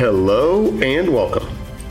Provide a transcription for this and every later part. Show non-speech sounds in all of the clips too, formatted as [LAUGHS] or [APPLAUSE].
Hello and welcome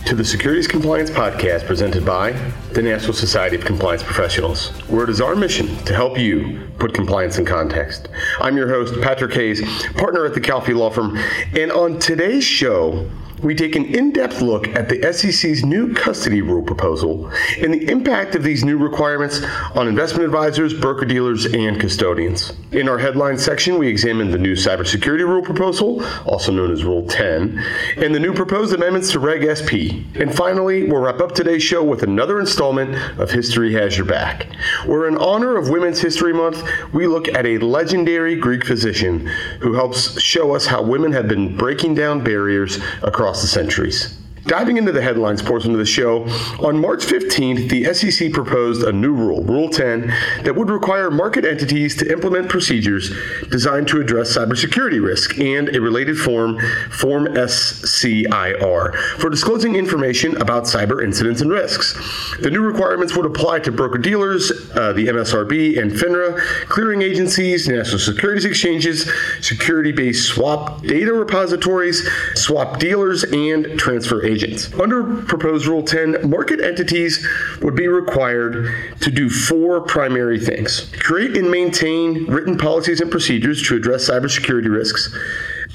to the Securities Compliance Podcast presented by the National Society of Compliance Professionals, where it is our mission to help you put compliance in context. I'm your host, Patrick Hayes, partner at the Calfee Law Firm, and on today's show, we take an in depth look at the SEC's new custody rule proposal and the impact of these new requirements on investment advisors, broker dealers, and custodians. In our headline section, we examine the new cybersecurity rule proposal, also known as Rule 10, and the new proposed amendments to Reg SP. And finally, we'll wrap up today's show with another installment of History Has Your Back, where in honor of Women's History Month, we look at a legendary Greek physician who helps show us how women have been breaking down barriers across across the centuries. Diving into the headlines portion of the show, on March 15th, the SEC proposed a new rule, Rule 10, that would require market entities to implement procedures designed to address cybersecurity risk and a related form, Form SCIR, for disclosing information about cyber incidents and risks. The new requirements would apply to broker dealers, uh, the MSRB and FINRA, clearing agencies, national securities exchanges, security based swap data repositories, swap dealers, and transfer agents. Under proposed Rule 10, market entities would be required to do four primary things create and maintain written policies and procedures to address cybersecurity risks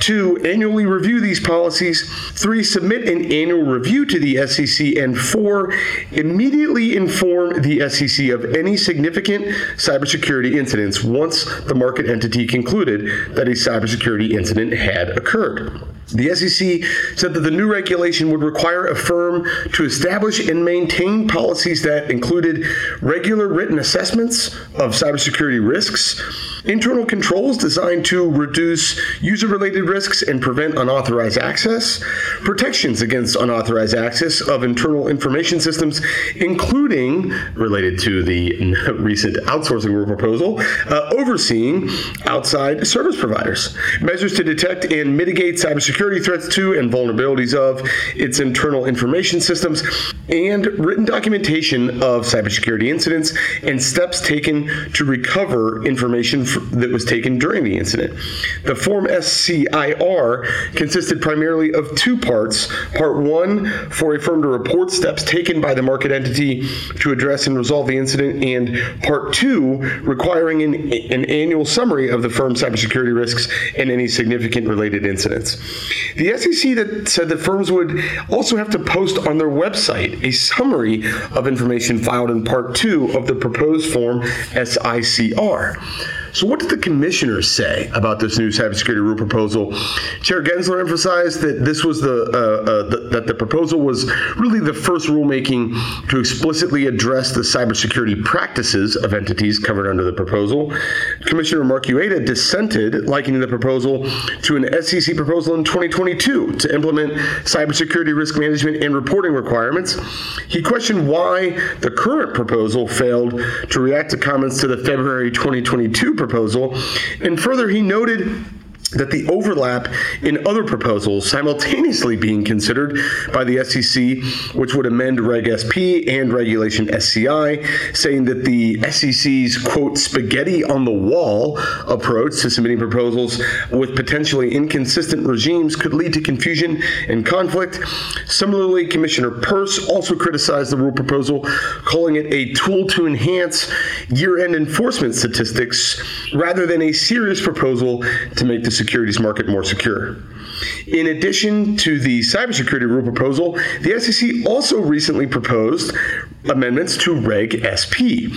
Two, annually review these policies. Three, submit an annual review to the SEC. And four, immediately inform the SEC of any significant cybersecurity incidents once the market entity concluded that a cybersecurity incident had occurred. The SEC said that the new regulation would require a firm to establish and maintain policies that included regular written assessments of cybersecurity risks, internal controls designed to reduce user related risks and prevent unauthorized access, protections against unauthorized access of internal information systems, including related to the [LAUGHS] recent outsourcing rule proposal, uh, overseeing outside service providers, measures to detect and mitigate cybersecurity security threats to and vulnerabilities of its internal information systems, and written documentation of cybersecurity incidents and steps taken to recover information that was taken during the incident. The Form SCIR consisted primarily of two parts. Part one, for a firm to report steps taken by the market entity to address and resolve the incident, and part two, requiring an, an annual summary of the firm's cybersecurity risks and any significant related incidents. The SEC that said that firms would also have to post on their website a summary of information filed in Part 2 of the proposed form SICR. So, what did the commissioners say about this new cybersecurity rule proposal? Chair Gensler emphasized that this was the, uh, uh, the that the proposal was really the first rulemaking to explicitly address the cybersecurity practices of entities covered under the proposal. Commissioner Mark Uyeda dissented, likening the proposal to an SEC proposal in 2022 to implement cybersecurity risk management and reporting requirements. He questioned why the current proposal failed to react to comments to the February 2022 proposal. And further, he noted that the overlap in other proposals simultaneously being considered by the SEC, which would amend Reg SP and Regulation SCI, saying that the SEC's quote spaghetti on the wall approach to submitting proposals with potentially inconsistent regimes could lead to confusion and conflict. Similarly, Commissioner Peirce also criticized the rule proposal, calling it a tool to enhance year end enforcement statistics rather than a serious proposal to make the securities market more secure. In addition to the cybersecurity rule proposal, the SEC also recently proposed amendments to Reg SP.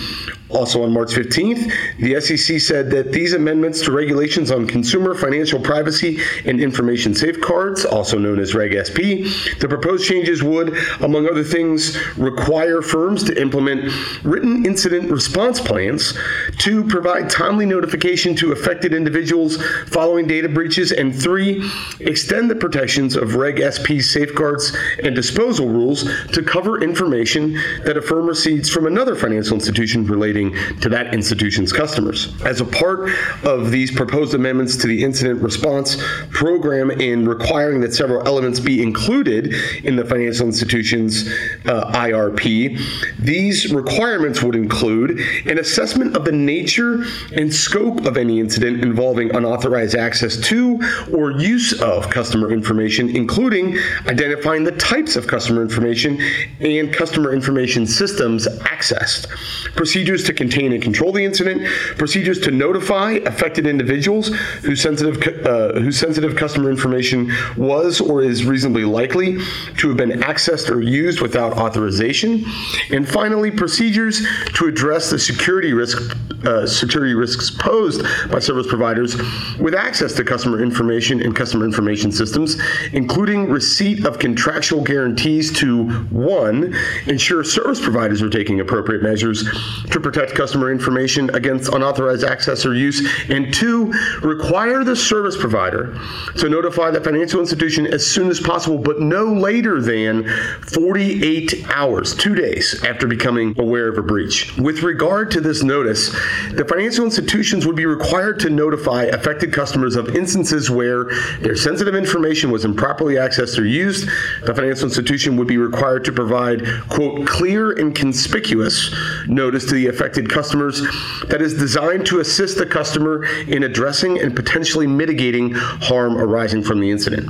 Also on March 15th, the SEC said that these amendments to regulations on consumer financial privacy and information safeguards, also known as Reg SP, the proposed changes would, among other things, require firms to implement written incident response plans to provide timely notification to affected individuals following data breaches, and three, extend the protections of Reg SP's safeguards and disposal rules to cover information that a firm receives from another financial institution relating to that institution's customers. As a part of these proposed amendments to the incident response program in requiring that several elements be included in the financial institution's uh, IRP, these requirements would include an assessment of the nature and scope of any incident involving unauthorized access to or use of customer information, including identifying the types of customer information and customer information systems accessed, procedures to contain and control the incident, procedures to notify affected individuals whose sensitive, uh, whose sensitive customer information was or is reasonably likely to have been accessed or used without authorization, and finally, procedures to address the security risk uh, security risks posed by service providers with access to customer information and customer information systems, including receipt of contractual guarantees to one, ensure service providers are taking appropriate measures to protect customer information against unauthorized access or use, and two, require the service provider to notify the financial institution as soon as possible, but no later than 48 hours, two days after becoming aware of a breach. With regard to this notice, the financial institutions would be required to notify affected customers of instances where their sensitive information was improperly accessed or used. The financial institution would be required to provide, quote, clear and conspicuous notice to the affected customers that is designed to assist the customer in addressing and potentially mitigating harm arising from the incident.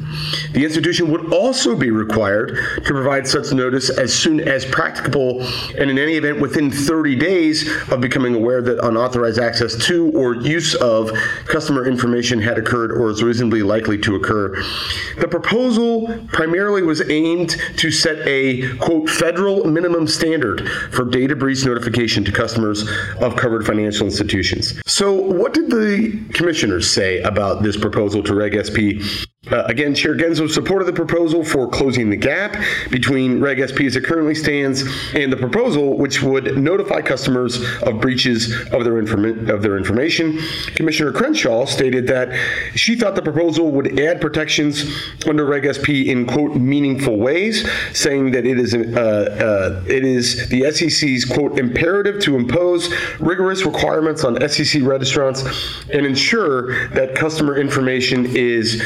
The institution would also be required to provide such notice as soon as practicable and in any event within 30 days of becoming aware that unauthorized access to or use of customer information had occurred or is reasonably likely to occur. The proposal primarily was aimed to set a, quote, federal minimum standard for data breach notification to customers of covered financial institutions. So, what did the commissioners say about this proposal to Reg SP uh, again, Chair Gensler supported the proposal for closing the gap between Reg SP as it currently stands and the proposal, which would notify customers of breaches of their, of their information. Commissioner Crenshaw stated that she thought the proposal would add protections under Reg SP in quote meaningful ways, saying that it is uh, uh, it is the SEC's quote imperative to impose rigorous requirements on SEC registrants and ensure that customer information is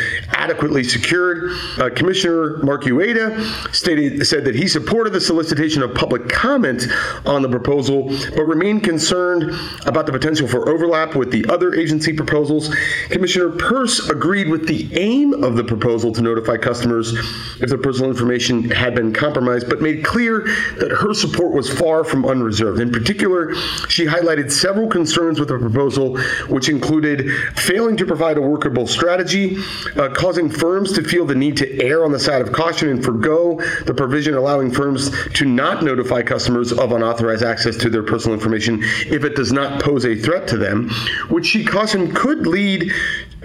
adequately secured. Uh, Commissioner Mark Uyeda stated said that he supported the solicitation of public comment on the proposal, but remained concerned about the potential for overlap with the other agency proposals. Commissioner Peirce agreed with the aim of the proposal to notify customers if their personal information had been compromised, but made clear that her support was far from unreserved. In particular, she highlighted several concerns with the proposal, which included failing to provide a workable strategy, uh, firms to feel the need to err on the side of caution and forego the provision allowing firms to not notify customers of unauthorized access to their personal information if it does not pose a threat to them, which she cautioned could lead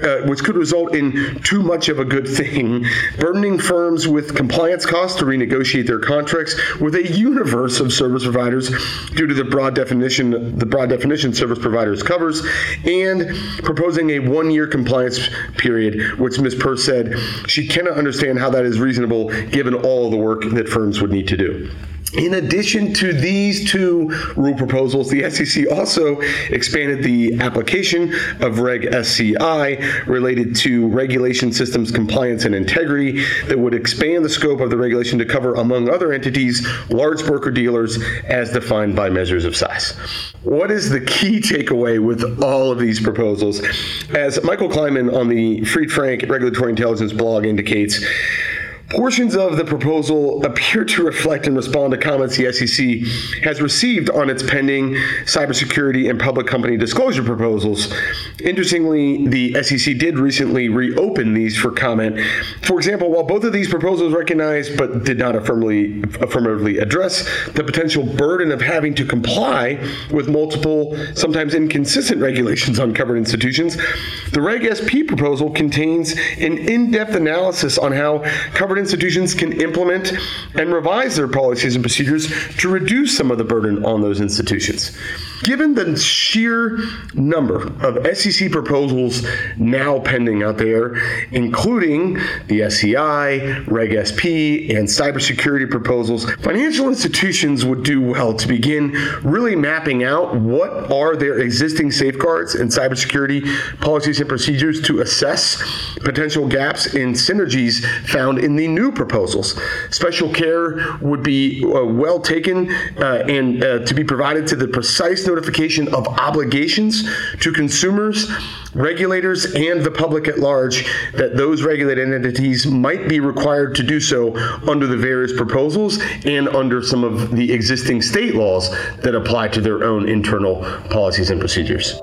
uh, which could result in too much of a good thing, [LAUGHS] burdening firms with compliance costs to renegotiate their contracts with a universe of service providers due to the broad definition the broad definition service providers covers, and proposing a one-year compliance period, which Ms. Peirce said she cannot understand how that is reasonable given all the work that firms would need to do. In addition to these two rule proposals, the SEC also expanded the application of Reg SCI related to regulation systems compliance and integrity that would expand the scope of the regulation to cover, among other entities, large broker dealers as defined by measures of size. What is the key takeaway with all of these proposals? As Michael Kleinman on the Fried Frank Regulatory Intelligence blog indicates, Portions of the proposal appear to reflect and respond to comments the SEC has received on its pending cybersecurity and public company disclosure proposals. Interestingly, the SEC did recently reopen these for comment. For example, while both of these proposals recognize but did not affirmatively, affirmatively address the potential burden of having to comply with multiple, sometimes inconsistent regulations on covered institutions, the Reg SP proposal contains an in depth analysis on how covered institutions can implement and revise their policies and procedures to reduce some of the burden on those institutions. Given the sheer number of SEC proposals now pending out there, including the SCI, Reg SP, and cybersecurity proposals, financial institutions would do well to begin really mapping out what are their existing safeguards and cybersecurity policies and procedures to assess potential gaps in synergies found in the new proposals. Special care would be uh, well taken uh, and uh, to be provided to the precise notification of obligations to consumers, regulators, and the public at large that those regulated entities might be required to do so under the various proposals and under some of the existing state laws that apply to their own internal policies and procedures.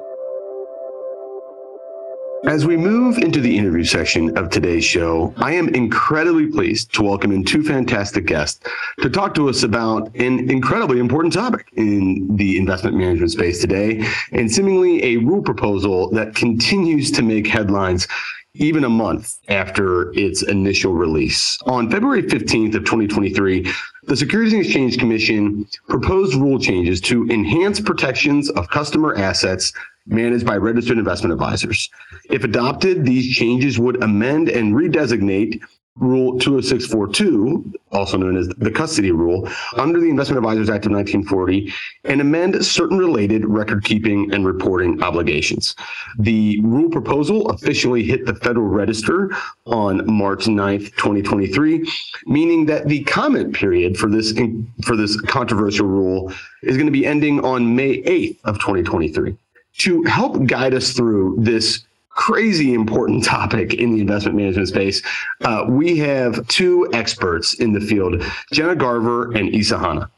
As we move into the interview section of today's show, I am incredibly pleased to welcome in two fantastic guests to talk to us about an incredibly important topic in the investment management space today, and seemingly a rule proposal that continues to make headlines even a month after its initial release. On February 15th of 2023, the Securities and Exchange Commission proposed rule changes to enhance protections of customer assets managed by registered investment advisors. If adopted, these changes would amend and redesignate Rule 20642, also known as the custody rule, under the Investment Advisors Act of 1940, and amend certain related record keeping and reporting obligations. The rule proposal officially hit the Federal Register on March 9th, 2023, meaning that the comment period for this for this controversial rule is going to be ending on May 8th of 2023 to help guide us through this crazy important topic in the investment management space, uh, we have two experts in the field, Genna Garver and Issa Hanna.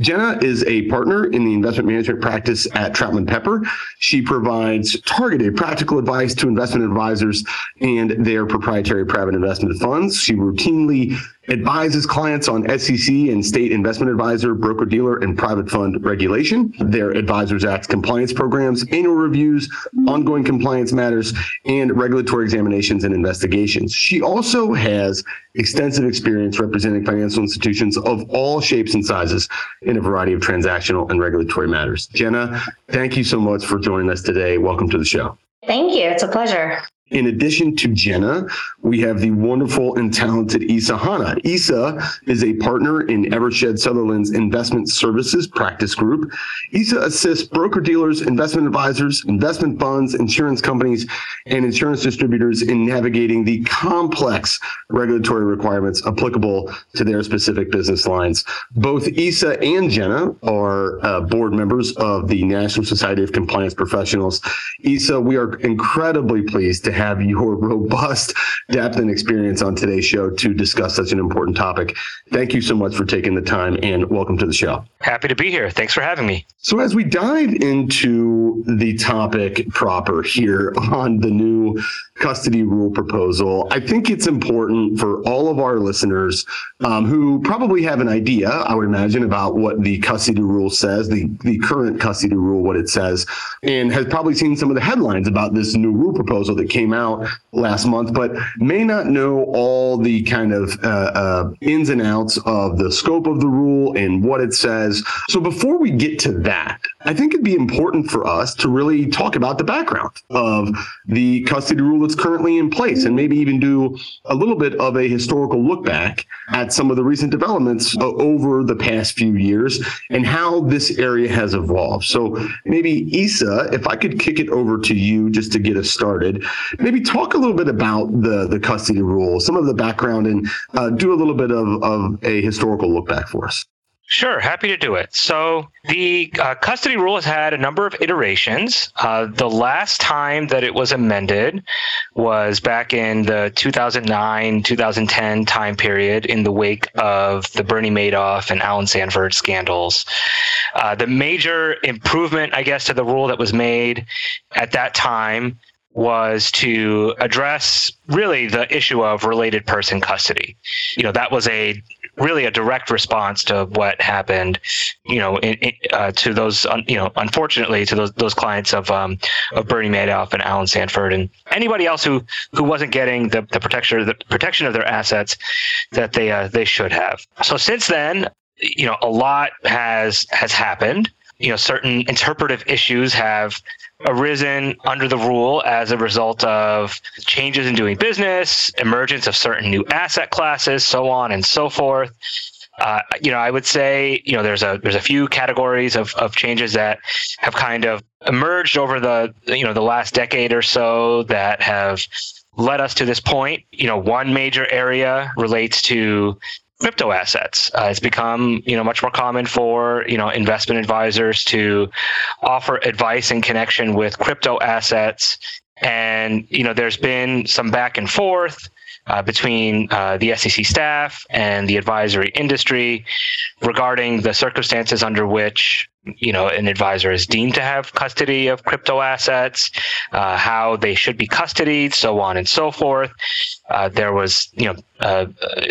Genna is a partner in the investment management practice at Troutman Pepper. She provides targeted practical advice to investment advisors and their proprietary private investment funds. She routinely advises clients on SEC and state investment advisor, broker dealer, and private fund regulation, their Advisors Act compliance programs, annual reviews, ongoing compliance matters, and regulatory examinations and investigations. She also has extensive experience representing financial institutions of all shapes and sizes in a variety of transactional and regulatory matters. Genna, thank you so much for joining us today. Welcome to the show. Thank you. It's a pleasure. In addition to Genna, we have the wonderful and talented Issa Hanna. Issa is a partner in Eversheds Sutherland's Investment Services Practice Group. Issa assists broker dealers, investment advisors, investment funds, insurance companies, and insurance distributors in navigating the complex regulatory requirements applicable to their specific business lines. Both Issa and Genna are uh, board members of the National Society of Compliance Professionals. Issa, we are incredibly pleased to have your [LAUGHS] robust depth and experience on today's show to discuss such an important topic. Thank you so much for taking the time and welcome to the show. Happy to be here. Thanks for having me. So, as we dive into the topic proper here on the new custody rule proposal, I think it's important for all of our listeners um, who probably have an idea, I would imagine, about what the custody rule says, the, the current custody rule, what it says, and has probably seen some of the headlines about this new rule proposal that came out last month, but may not know all the kind of uh, uh, ins and outs of the scope of the rule and what it says. So before we get to that, I think it'd be important for us to really talk about the background of the custody rule that's currently in place and maybe even do a little bit of a historical look back at some of the recent developments uh, over the past few years and how this area has evolved. So maybe Issa, if I could kick it over to you just to get us started, maybe talk a little bit about the, the custody rule, some of the background, and uh, do a little bit of, of a historical look back for us. Sure, happy to do it. So the uh, custody rule has had a number of iterations. Uh, the last time that it was amended was back in the 2009 2010 time period in the wake of the Bernie Madoff and Allen Stanford scandals. Uh, the major improvement, I guess, to the rule that was made at that time was to address really the issue of related person custody. You know, that was a really a direct response to what happened, you know, in, in, uh, to those, un, you know, unfortunately to those those clients of um, of Bernie Madoff and Allen Stanford and anybody else who who wasn't getting the, the protection the protection of their assets that they uh, they should have. So since then, you know, a lot has has happened you know certain interpretive issues have arisen under the rule as a result of changes in doing business, emergence of certain new asset classes, so on and so forth. Uh, you know, I would say, you know, there's a there's a few categories of, of changes that have kind of emerged over the you know the last decade or so that have led us to this point. You know, one major area relates to crypto assets. Uh, it's become you know much more common for you know investment advisors to offer advice in connection with crypto assets, and you know there's been some back and forth uh, between uh, the SEC staff and the advisory industry regarding the circumstances under which you know an advisor is deemed to have custody of crypto assets, uh, how they should be custodied, so on and so forth. Uh, there was you know uh,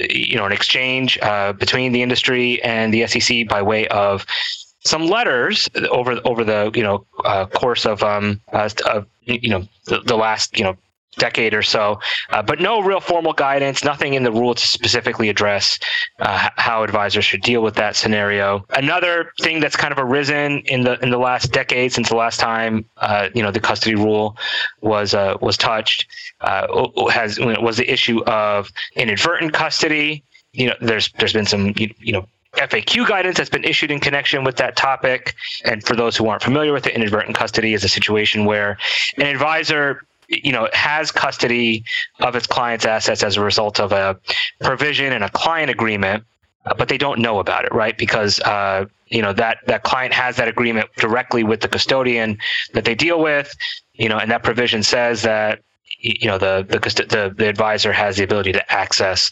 you know an exchange uh, between the industry and the SEC by way of some letters over over the you know uh, course of um uh, of you know the, the last you know decade or so, uh, but no real formal guidance, nothing in the rule to specifically address uh, how advisors should deal with that scenario. Another thing that's kind of arisen in the in the last decade since the last time uh, you know the custody rule was uh, was touched uh, has was the issue of inadvertent custody. You know, there's there's been some you, you know FAQ guidance that's been issued in connection with that topic. And for those who aren't familiar with it, inadvertent custody is a situation where an advisor you know it has custody of its client's assets as a result of a provision in a client agreement uh, but they don't know about it right? Because uh, you know that that client has that agreement directly with the custodian that they deal with you know and that provision says that you know the the the, the advisor has the ability to access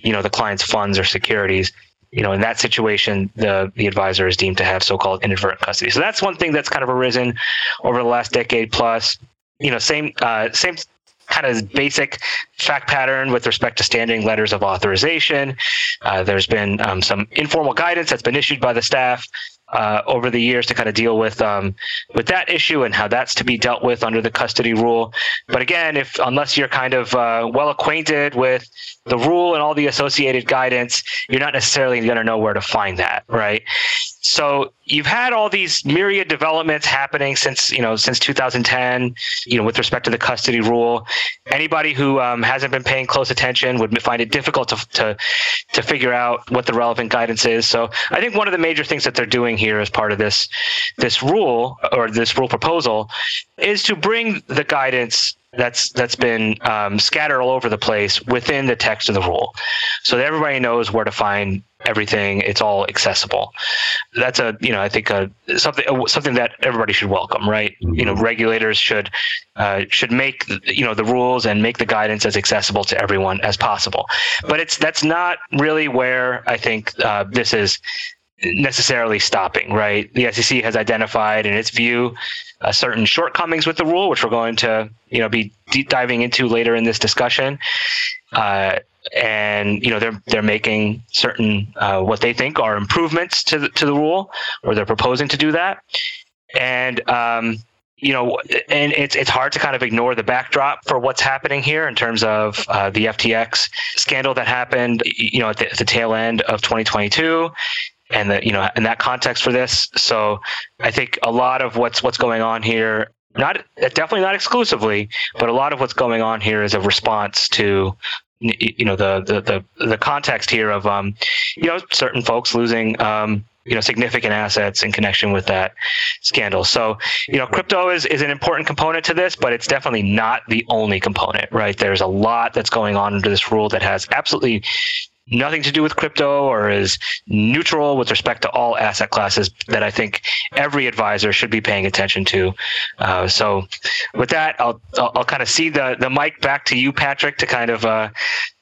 you know the client's funds or securities. You know, in that situation, the the advisor is deemed to have so-called inadvertent custody. So that's one thing that's kind of arisen over the last decade plus you know, same uh, same kind of basic fact pattern with respect to standing letters of authorization. Uh, there's been um, some informal guidance that's been issued by the staff uh, over the years to kind of deal with um, with that issue and how that's to be dealt with under the custody rule. But again, if unless you're kind of uh, well acquainted with the rule and all the associated guidance, you're not necessarily going to know where to find that, right? So you've had all these myriad developments happening since you know since 2010. You know, with respect to the custody rule, anybody who um, hasn't been paying close attention would find it difficult to, to to figure out what the relevant guidance is. So I think one of the major things that they're doing here as part of this this rule or this rule proposal is to bring the guidance that's that's been um, scattered all over the place within the text of the rule, so that everybody knows where to find everything. It's all accessible. That's a you know I think a, something something that everybody should welcome, right? Mm-hmm. You know, regulators should uh, should make you know the rules and make the guidance as accessible to everyone as possible. But it's that's not really where I think uh, this is necessarily stopping, right? The SEC has identified in its view uh, certain shortcomings with the rule, which we're going to, you know, be deep diving into later in this discussion. Uh, and you know they're they're making certain uh, what they think are improvements to the, to the rule, or they're proposing to do that. And um, you know, and it's it's hard to kind of ignore the backdrop for what's happening here in terms of uh, the FTX scandal that happened, you know, at the, at the tail end of 2022, and the you know in that context for this. So I think a lot of what's what's going on here, not definitely not exclusively, but a lot of what's going on here is a response to you know the the the, the context here of um you know certain folks losing um you know significant assets in connection with that scandal. So you know crypto is is an important component to this, but it's definitely not the only component, right? There's a lot that's going on under this rule that has absolutely nothing to do with crypto or is neutral with respect to all asset classes that I think every advisor should be paying attention to. Uh, so, with that, I'll, I'll, I'll kind of see the the mic back to you, Patrick, to kind of. Uh,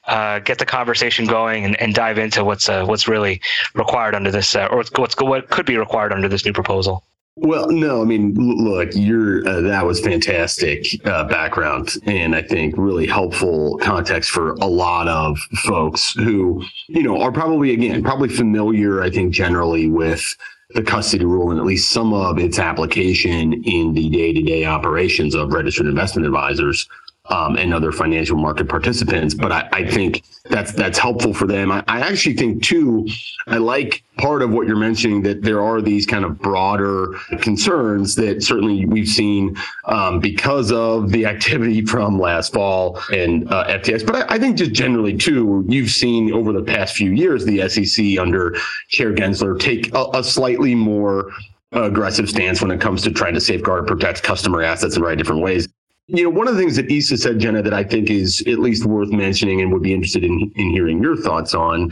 uh, get the conversation going and, and dive into what's uh, what's really required under this, uh, or what's what could be required under this new proposal. Well, no, I mean, look, you're uh, that was fantastic uh, background, and I think really helpful context for a lot of folks who, you know, are probably again probably familiar. I think generally with the custody rule and at least some of its application in the day-to-day operations of registered investment advisors. Um, and other financial market participants. But I, I think that's that's helpful for them. I, I, actually think too, I like part of what you're mentioning that there are these kind of broader concerns that certainly we've seen um, because of the activity from last fall and uh, FTX. But I, I, think just generally too, you've seen over the past few years the SEC under Chair Gensler take a, a slightly more aggressive stance when it comes to trying to safeguard protect customer assets in very different ways. You know, one of the things that Issa said, Genna, that I think is at least worth mentioning and would be interested in, in hearing your thoughts on,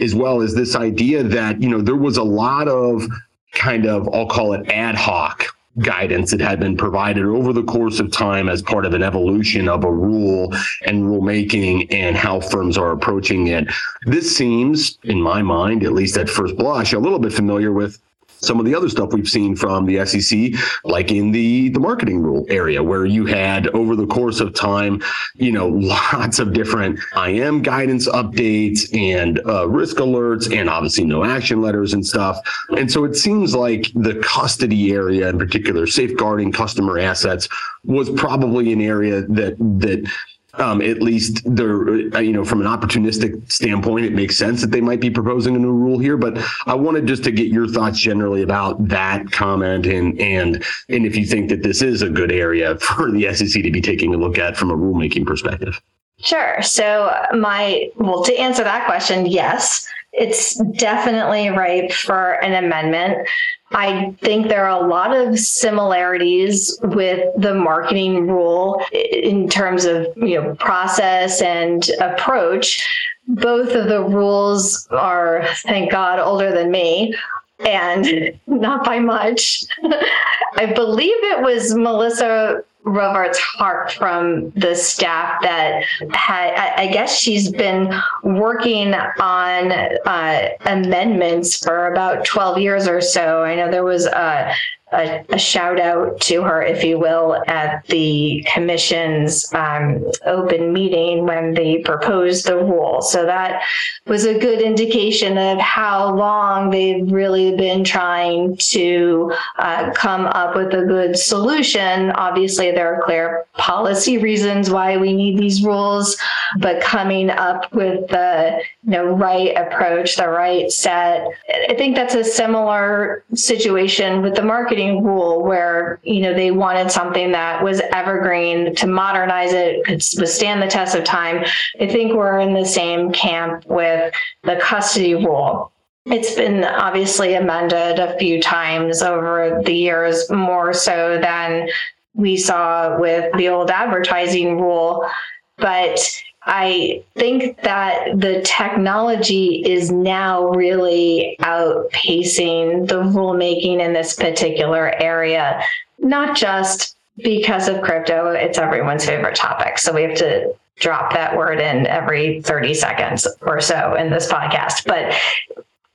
as well as this idea that, you know, there was a lot of kind of, I'll call it ad hoc guidance that had been provided over the course of time as part of an evolution of a rule and rulemaking and how firms are approaching it. This seems, in my mind, at least at first blush, a little bit familiar with some of the other stuff we've seen from the SEC, like in the the marketing rule area, where you had over the course of time, you know, [LAUGHS] lots of different IM guidance updates and uh, risk alerts, and obviously no action letters and stuff. And so it seems like the custody area, in particular, safeguarding customer assets, was probably an area that that um, at least there, uh, you know, from an opportunistic standpoint, it makes sense that they might be proposing a new rule here. But I wanted just to get your thoughts generally about that comment and and and if you think that this is a good area [LAUGHS] for the SEC to be taking a look at from a rulemaking perspective. Sure. So my well, to answer that question, yes, it's definitely ripe for an amendment. I think there are a lot of similarities with the marketing rule in terms of you know process and approach. Both of the rules are, thank God, older than me and [LAUGHS] not by much. [LAUGHS] I believe it was Melissa Roverts Harvey from the staff that had, I guess she's been working on uh, amendments for about 12 years or so. I know there was a, a, a, shout out to her, if you will, at the commission's um, open meeting when they proposed the rule. So that was a good indication of how long they've really been trying to uh, come up with a good solution. Obviously, there are clear policy reasons why we need these rules, but coming up with the you know, right approach, the right set. I think that's a similar situation with the marketing rule where, you know, they wanted something that was evergreen to modernize it, could withstand the test of time. I think we're in the same camp with the custody rule. It's been obviously amended a few times over the years, more so than we saw with the old advertising rule. But I think that the technology is now really outpacing the rulemaking in this particular area, not just because of crypto, it's everyone's favorite topic. So we have to drop that word in every 30 seconds or so in this podcast. But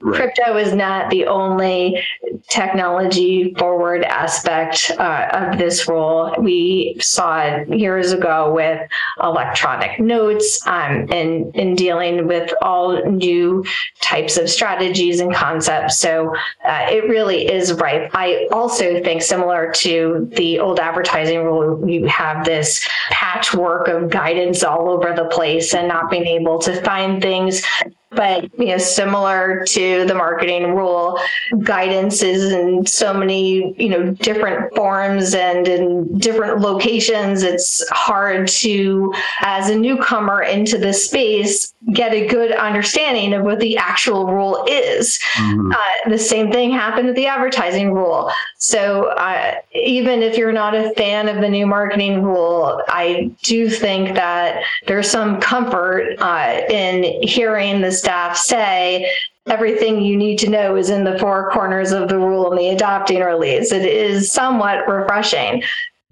Right. Crypto is not the only technology forward aspect uh, of this rule. We saw it years ago with electronic notes um, and in dealing with all new types of strategies and concepts. So uh, it really is ripe. I also think, similar to the old advertising rule, you have this patchwork of guidance all over the place and not being able to find things but you know similar to the marketing rule guidance is in so many you know different forms and in different locations. It's hard to as a newcomer into this space get a good understanding of what the actual rule is. Mm-hmm. uh, the same thing happened with the advertising rule. So uh, even if you're not a fan of the new marketing rule i do think that there's some comfort uh, in hearing this staff say everything you need to know is in the four corners of the rule and the adopting release. It is somewhat refreshing.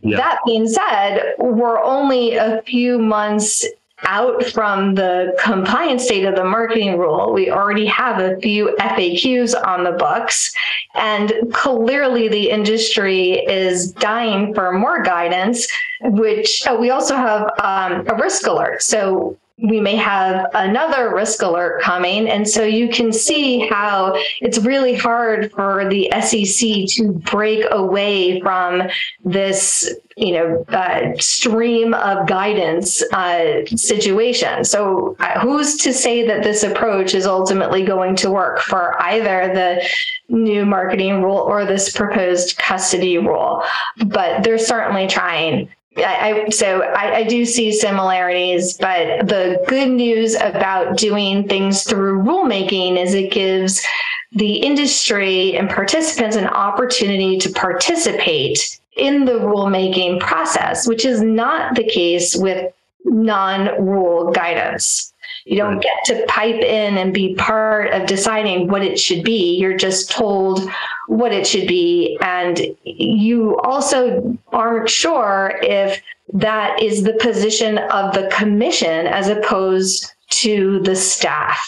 Yeah. That being said, we're only a few months out from the compliance date of the marketing rule. We already have a few FAQs on the books, and clearly the industry is dying for more guidance, which oh, we also have um, a risk alert. So we may have another risk alert coming. And so you can see how it's really hard for the SEC to break away from this, you know, uh, stream of guidance uh, situation. So uh, who's to say that this approach is ultimately going to work for either the new marketing rule or this proposed custody rule? But they're certainly trying. I, I, so I, I, do see similarities, but the good news about doing things through rulemaking is it gives the industry and participants an opportunity to participate in the rulemaking process, which is not the case with non-rule guidance. You don't get to pipe in and be part of deciding what it should be. You're just told what it should be. And you also aren't sure if that is the position of the commission as opposed to the staff.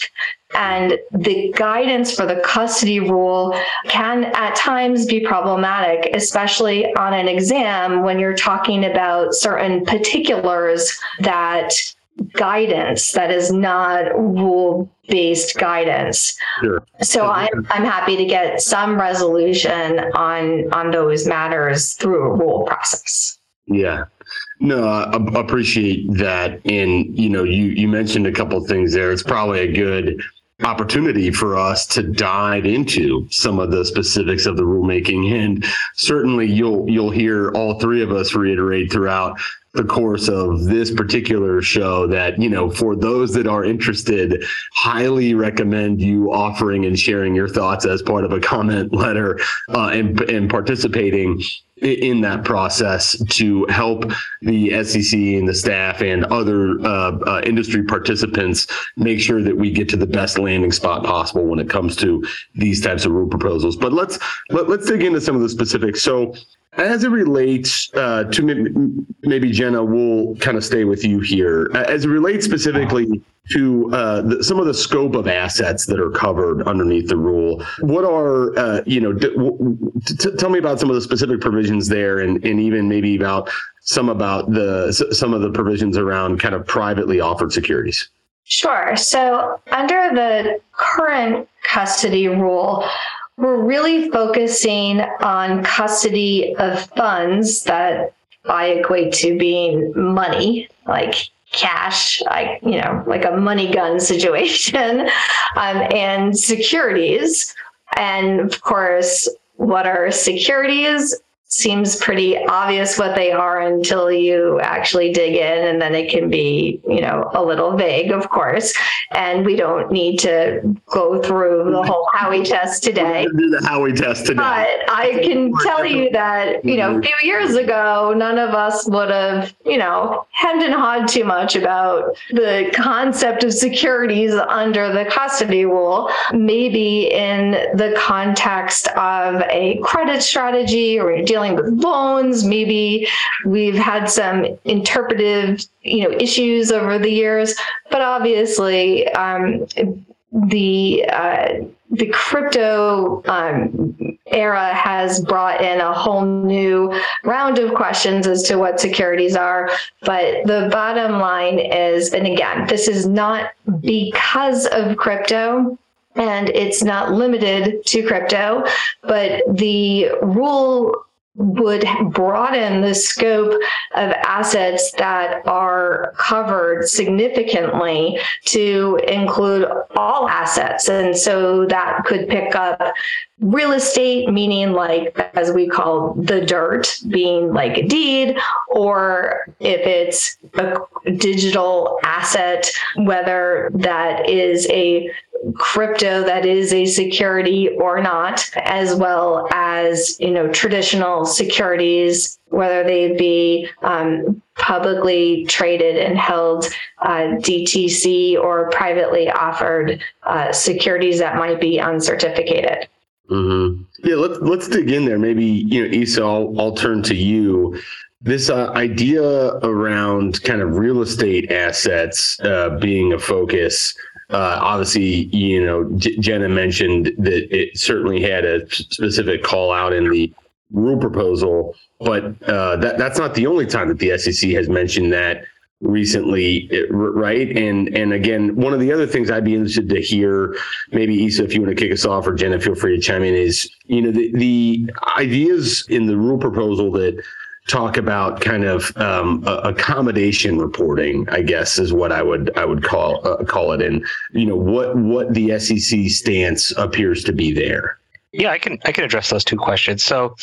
And the guidance for the custody rule can at times be problematic, especially on an exam when you're talking about certain particulars that guidance that is not rule based guidance. Sure. So I'm I'm happy to get some resolution on on those matters through a rule process. Yeah. No, I appreciate that. And you know, you you mentioned a couple things there. It's probably a good opportunity for us to dive into some of the specifics of the rulemaking and certainly you'll you'll hear all three of us reiterate throughout the course of this particular show that you know for those that are interested highly recommend you offering and sharing your thoughts as part of a comment letter uh, and, and participating in that process to help the SEC and the staff and other uh, uh, industry participants make sure that we get to the best landing spot possible when it comes to these types of rule proposals. But let's let, us let us dig into some of the specifics. So as it relates uh, to maybe Genna, we'll kind of stay with you here. As it relates specifically to uh, the, some of the scope of assets that are covered underneath the rule, what are uh, you know? Tell me about some of the specific provisions there, and, and even maybe about some about the some of the provisions around kind of privately offered securities. Sure. So under the current custody rule, we're really focusing on custody of funds that I equate to being money, like cash, like you know, like a money gun [LAUGHS] situation, um, and securities. And of course, what are securities? Seems pretty obvious what they are until you actually dig in and then it can be you know a little vague of course. And we don't need to go through the whole Howey [LAUGHS] test today. Do the Howey test today. But I can tell you that you know a mm-hmm. few years ago none of us would have you know hemmed and hawed too much about the concept of securities under the custody rule. Maybe in the context of a credit strategy or dealing dealing with loans. Maybe we've had some interpretive, you know, issues over the years. But obviously, um, the uh, the crypto um, era has brought in a whole new round of questions as to what securities are. But the bottom line is, and again, this is not because of crypto and it's not limited to crypto, but the rule would broaden the scope of assets that are covered significantly to include all assets. And so that could pick up real estate, meaning like, as we call the dirt, being like a deed, or if it's a digital asset, whether that is a crypto that is a security or not, as well as you know traditional securities, whether they be um, publicly traded and held uh, DTC or privately offered uh, securities that might be uncertificated. Mm-hmm. Yeah, let's let's dig in there. Maybe you know, Issa, I'll, I'll turn to you this uh, idea around kind of real estate assets uh, being a focus uh, obviously, you know, J- Genna mentioned that it certainly had a specific call out in the rule proposal, but uh, that that's not the only time that the SEC has mentioned that recently, right? And and again, one of the other things I'd be interested to hear, maybe Issa, if you want to kick us off, or Genna, feel free to chime in, is you know the the ideas in the rule proposal that talk about kind of um, accommodation reporting, I guess is what I would I would call uh, call it, and you know what what the SEC stance appears to be there. Yeah, I can I can address those two questions. So,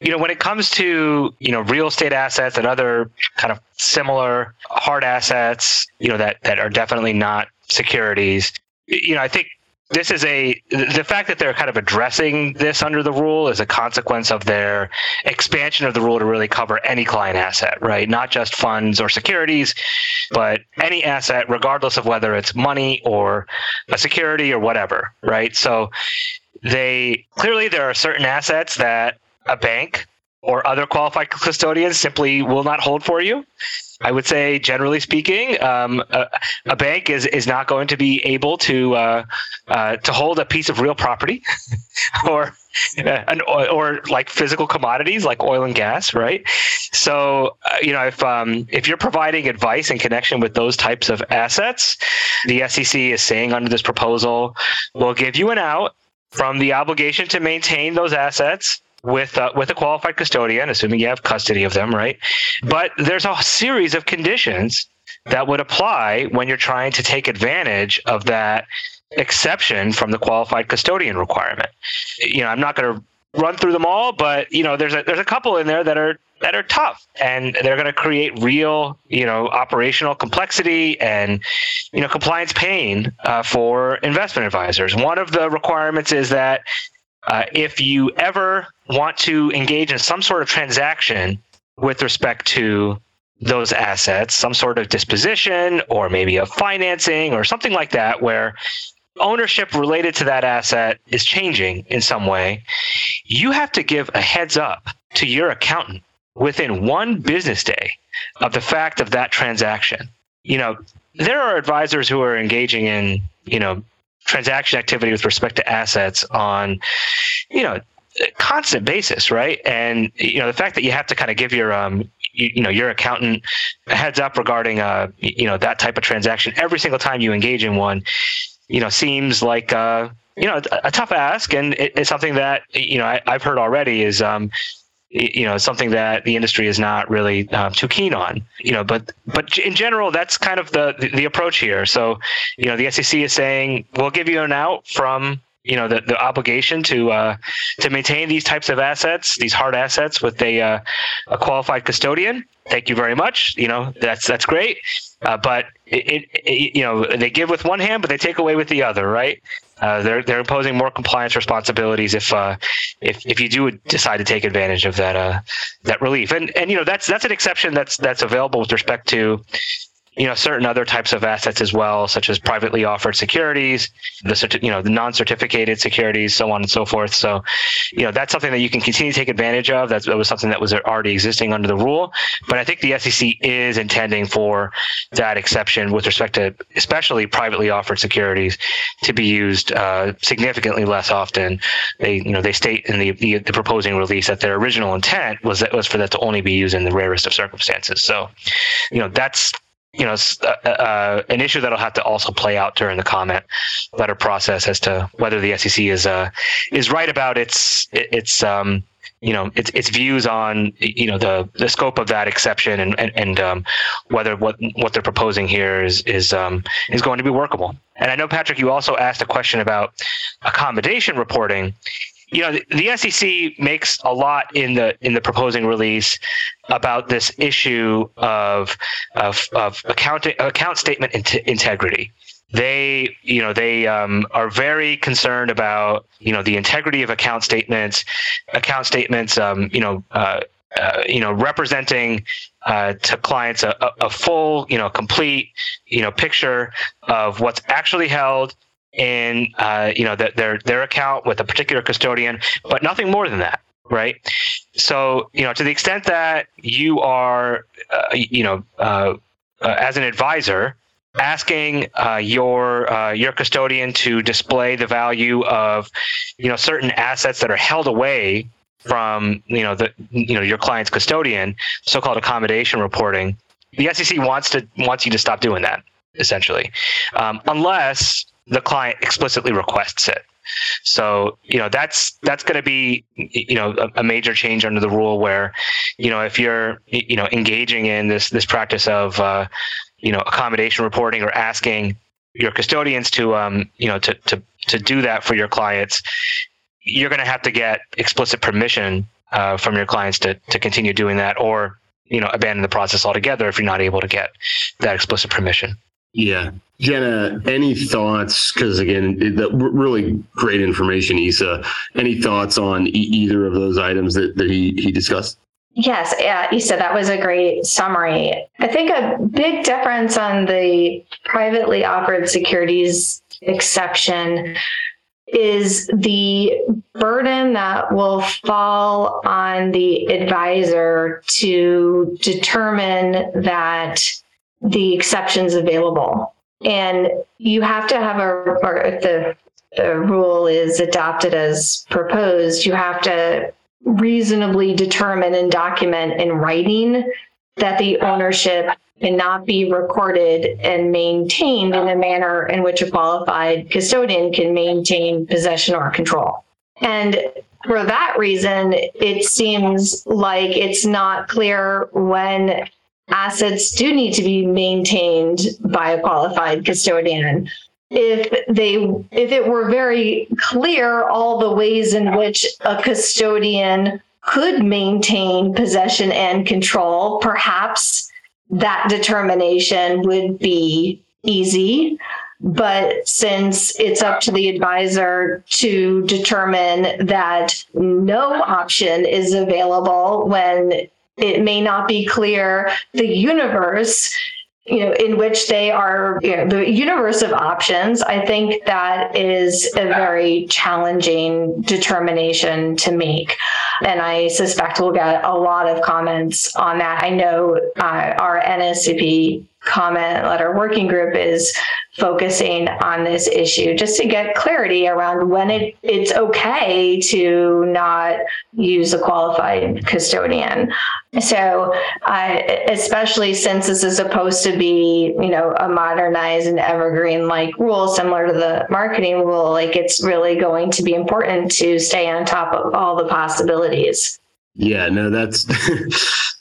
you know, when it comes to you know real estate assets and other kind of similar hard assets, you know that that are definitely not securities. You know, I think this is a the fact that they're kind of addressing this under the rule is a consequence of their expansion of the rule to really cover any client asset right? Not just funds or securities but any asset regardless of whether it's money or a security or whatever right? So they clearly there are certain assets that a bank or other qualified custodians simply will not hold for you. I would say, generally speaking, um, a, a, bank is is not going to be able to uh, uh, to hold a piece of real property, [LAUGHS] or uh, an or like physical commodities like oil and gas, right? So uh, you know, if um, if you're providing advice in connection with those types of assets, the SEC is saying under this proposal, we'll give you an out from the obligation to maintain those assets with uh, with a qualified custodian, assuming you have custody of them, right? But there's a series of conditions that would apply when you're trying to take advantage of that exception from the qualified custodian requirement. You know, I'm not going to run through them all, but you know, there's a there's a couple in there that are that are tough and they're going to create real, you know, operational complexity and you know compliance pain uh, for investment advisors. One of the requirements is that uh, if you ever want to engage in some sort of transaction with respect to those assets, some sort of disposition or maybe a financing or something like that, where ownership related to that asset is changing in some way, you have to give a heads up to your accountant within one business day of the fact of that transaction. You know, there are advisors who are engaging in, you know, transaction activity with respect to assets on, you know, constant basis, right? And you know, the fact that you have to kind of give your um, you, you, know, your accountant heads up regarding uh, you know, that type of transaction every single time you engage in one, you know, seems like uh, you know, a, a tough ask, and it, it's something that you know I, have heard already is um, you know something that the industry is not really uh, too keen on you know but but in general that's kind of the the approach here. So you know the sec is saying we'll give you an out from you know the, the obligation to uh, to maintain these types of assets these hard assets with a, uh, a qualified custodian. Thank you very much. You know that's that's great. Uh, but it, it, you know they give with one hand but they take away with the other right uh, they're they're imposing more compliance responsibilities if uh, if if you do decide to take advantage of that uh, that relief. And and you know that's that's an exception that's that's available with respect to you know certain other types of assets as well, such as privately offered securities, the you know the non-certificated securities, so on and so forth. So, you know that's something that you can continue to take advantage of. That's, that was something that was already existing under the rule. But I think the SEC is intending for that exception with respect to especially privately offered securities to be used uh, significantly less often. They you know they state in the, the the proposing release that their original intent was that was for that to only be used in the rarest of circumstances. So, you know that's you know, uh, uh, an issue that'll have to also play out during the comment letter process as to whether the SEC is uh, is right about its its um, you know its its views on you know the the scope of that exception and and, and um, whether what what they're proposing here is is um, is going to be workable. And I know Patrick, you also asked a question about accommodation reporting you know the, SEC makes a lot in the in the proposing release about this issue of of, of account account statement integrity. They you know they um, are very concerned about you know the integrity of account statements, account statements um, you know. Uh, uh, you know, representing uh, to clients a, a, full, you know, complete, you know, picture of what's actually held in uh, you know the, their their account with a particular custodian, but nothing more than that, right? So you know to the extent that you are uh, you know uh, uh as an advisor asking uh, your uh, your custodian to display the value of you know certain assets that are held away from you know the you know your client's custodian, so-called accommodation reporting the SEC wants to wants you to stop doing that essentially, um, unless the client explicitly requests it. So you know that's that's going to be you know a, a, major change under the rule where you know if you're you know engaging in this this practice of uh, you know accommodation reporting or asking your custodians to um, you know to to to do that for your clients, you're going to have to get explicit permission uh, from your clients to to continue doing that or you know abandon the process altogether if you're not able to get that explicit permission. Yeah. Genna, any thoughts? Because again, the, really great information, Issa. Any thoughts on e- either of those items that, that he, he discussed? Yes, yeah, Issa, that was a great summary. I think a big difference on the privately offered securities exception is the burden that will fall on the advisor to determine that the exceptions available. And you have to have a, or if the, the rule is adopted as proposed, you have to reasonably determine and document in writing that the ownership cannot be recorded and maintained in a manner in which a qualified custodian can maintain possession or control. And for that reason, it seems like it's not clear when assets do need to be maintained by a qualified custodian. If they if it were very clear all the ways in which a custodian could maintain possession and control perhaps that determination would be easy. But since it's up to the advisor to determine that no option is available when it may not be clear the universe you know in which they are you know, the universe of options i think that is a very challenging determination to make. And i suspect we'll get a lot of comments on that. I know uh, our nscp comment letter working group is focusing on this issue just to get clarity around when it, it's okay to not use a qualified custodian. So, uh, especially since this is supposed to be, you know, a modernized and evergreen like rule similar to the marketing rule, like it's really going to be important to stay on top of all the possibilities. Yeah, no, that's,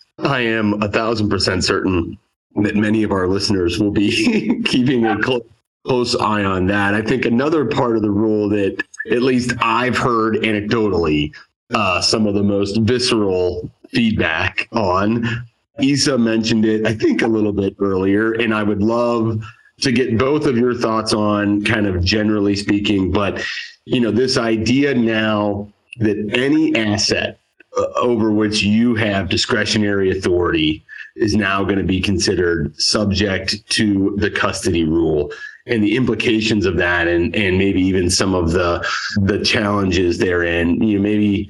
[LAUGHS] I am a thousand percent certain that many of our listeners will be [LAUGHS] keeping a close, close eye on that. I think another part of the rule that at least I've heard anecdotally uh, some of the most visceral feedback on. Issa mentioned it, I think, a little bit earlier, and I would love to get both of your thoughts on kind of generally speaking, but you know, this idea now that any asset uh, over which you have discretionary authority is now going to be considered subject to the custody rule and the implications of that and and maybe even some of the the challenges therein you know maybe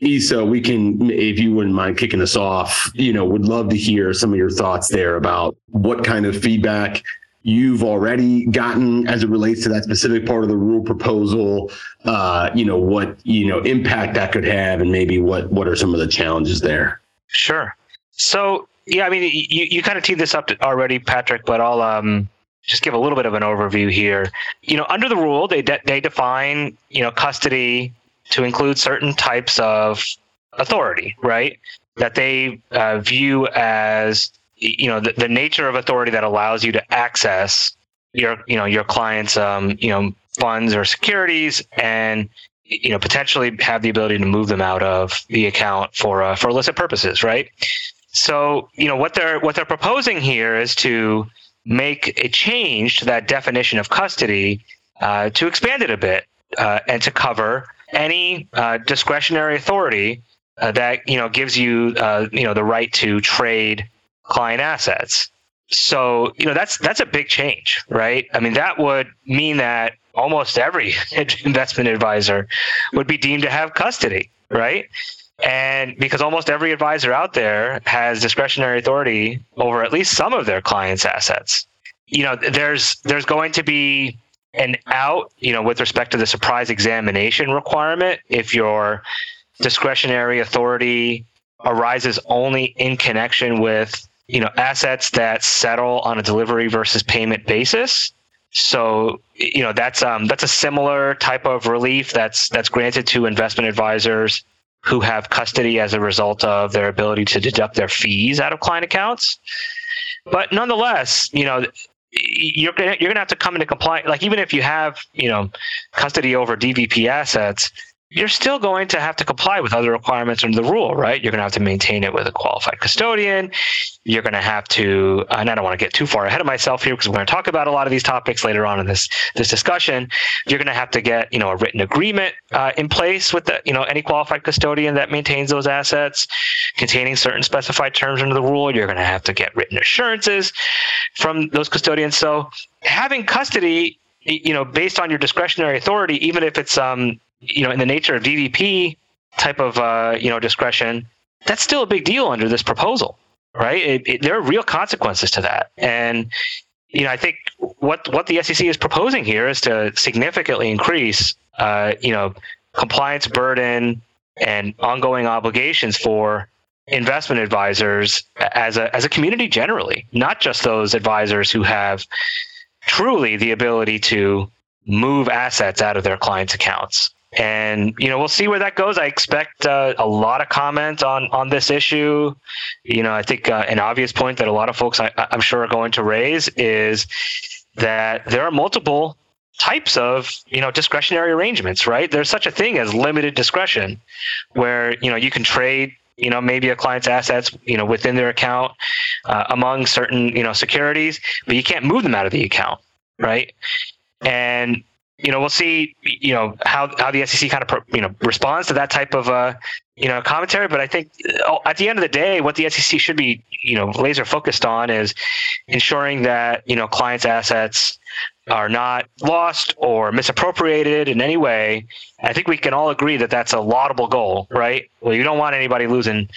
Issa, we can, if you wouldn't mind kicking us off, you know, would love to hear some of your thoughts there about what kind of feedback you've already gotten as it relates to that specific part of the rule proposal. Uh, you know, what you know impact that could have, and maybe what what are some of the challenges there. Sure. So yeah, I mean, you, you kind of teed this up already, Patrick, but I'll um, just give a little bit of an overview here. You know, under the rule, they de- they define you know custody to include certain types of authority, right? That they uh, view as you know the, the nature of authority that allows you to access your you know your clients um, you know funds or securities and you know potentially have the ability to move them out of the account for uh, for illicit purposes, right? So, you know, what they're what they're proposing here is to make a change to that definition of custody uh, to expand it a bit uh, and to cover any uh, discretionary authority uh, that you know gives you uh, you know the right to trade client assets. So you know that's that's a big change, right? I mean that would mean that almost every [LAUGHS] investment advisor would be deemed to have custody, right? And because almost every advisor out there has discretionary authority over at least some of their clients' assets. You know, there's there's going to be an out, you know, with respect to the surprise examination requirement if your discretionary authority arises only in connection with you know assets that settle on a delivery versus payment basis. So you know that's um, that's a similar type of relief that's that's granted to investment advisors who have custody as a result of their ability to deduct their fees out of client accounts. But nonetheless, you know, you're gonna you're gonna have to come into compliance. Like even if you have you know custody over DVP assets, you're still going to have to comply with other requirements under the rule, right? You're going to have to maintain it with a qualified custodian. You're going to have to, and I don't want to get too far ahead of myself here because we're going to talk about a lot of these topics later on in this this discussion. You're going to have to get, you know, a written agreement uh, in place with the, you know, any qualified custodian that maintains those assets, containing certain specified terms under the rule. You're going to have to get written assurances from those custodians. So having custody you know, based on your discretionary authority, even if it's um, you know, in the nature of DVP type of uh, you know discretion, that's still a big deal under this proposal, right? It, it, there are real consequences to that, and you know, I think what what the SEC is proposing here is to significantly increase, uh, you know, compliance burden and ongoing obligations for investment advisors as a as a community generally, not just those advisors who have truly the ability to move assets out of their clients' accounts and you know we'll see where that goes. I expect uh, a lot of comment on on this issue. You know, I think uh, an obvious point that a lot of folks I, I'm sure are going to raise is that there are multiple types of you know discretionary arrangements. Right? There's such a thing as limited discretion, where you know you can trade you know maybe a client's assets you know within their account uh, among certain you know securities, but you can't move them out of the account. Right? And you know, we'll see, you know, how, how the SEC kind of, you know, responds to that type of, uh, you know, commentary. But I think uh, at the end of the day, what the SEC should be, you know, laser focused on is ensuring that, you know, clients' assets are not lost or misappropriated in any way. I think we can all agree that that's a laudable goal, right? Well, you don't want anybody losing,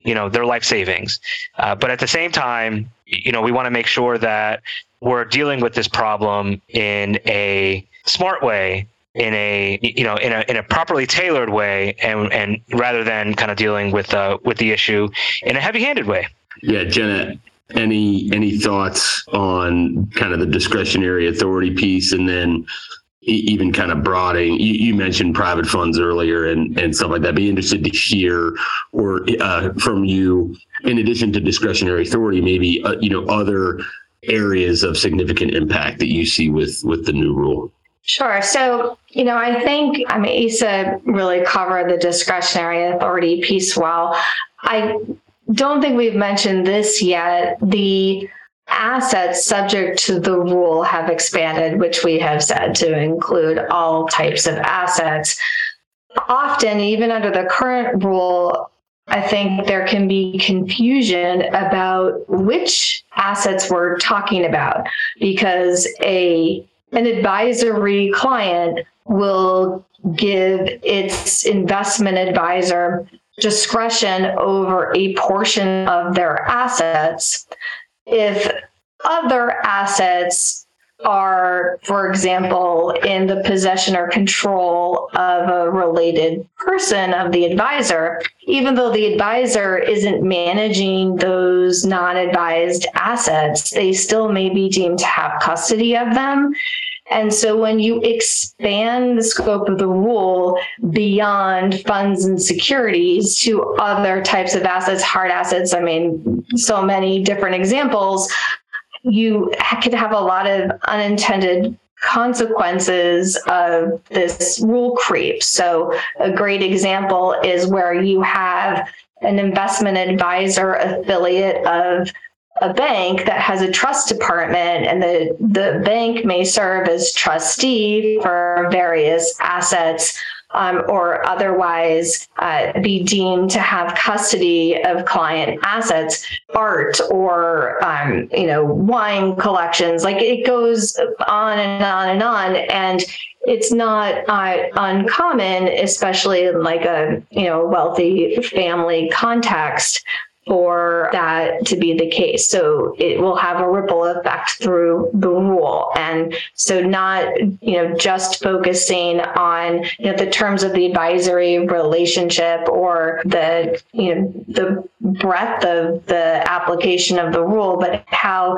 you know, their life savings. Uh, but at the same time, you know, we want to make sure that we're dealing with this problem in a smart way in a you know in a in a properly tailored way and and rather than kind of dealing with uh with the issue in a heavy-handed way. Yeah Genna any any thoughts on kind of the discretionary authority piece and then even kind of broadening you, you mentioned private funds earlier and and stuff like that be interested to hear or uh, from you in addition to discretionary authority maybe uh, you know other areas of significant impact that you see with with the new rule Sure. So, you know, I think, I mean, Issa really covered the discretionary authority piece well. I don't think we've mentioned this yet. The assets subject to the rule have expanded, which we have said to include all types of assets. Often, even under the current rule, I think there can be confusion about which assets we're talking about because a an advisory client will give its investment advisor discretion over a portion of their assets. If other assets are, for example, in the possession or control of a related person of the advisor, even though the advisor isn't managing those non advised assets, they still may be deemed to have custody of them. And so when you expand the scope of the rule beyond funds and securities to other types of assets, hard assets, I mean, so many different examples, you could have a lot of unintended consequences of this rule creep. So, a great example is where you have an investment advisor affiliate of a bank that has a trust department and the, the bank may serve as trustee for various assets um, or otherwise uh, be deemed to have custody of client assets, art or um, you know wine collections. Like it goes on and on and on, and it's not uh, uncommon, especially in like a you know wealthy family context, for that to be the case. So it will have a ripple effect through the rule. And so not, you know, just focusing on you know, the terms of the advisory relationship or the, you know, the breadth of the application of the rule, but how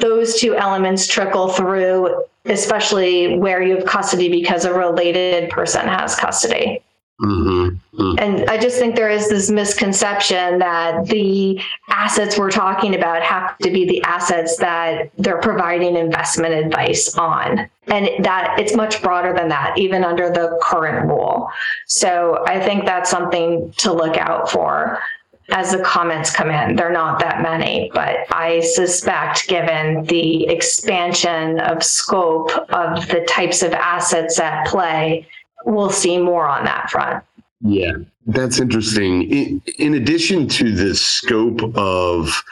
those two elements trickle through, especially where you have custody because a related person has custody. Mm-hmm. Mm-hmm. And I just think there is this misconception that the assets we're talking about have to be the assets that they're providing investment advice on. And that it's much broader than that, even under the current rule. So I think that's something to look out for as the comments come in. They're not that many, but I suspect given the expansion of scope of the types of assets at play, we'll see more on that front. Yeah, that's interesting. In, in addition to the scope of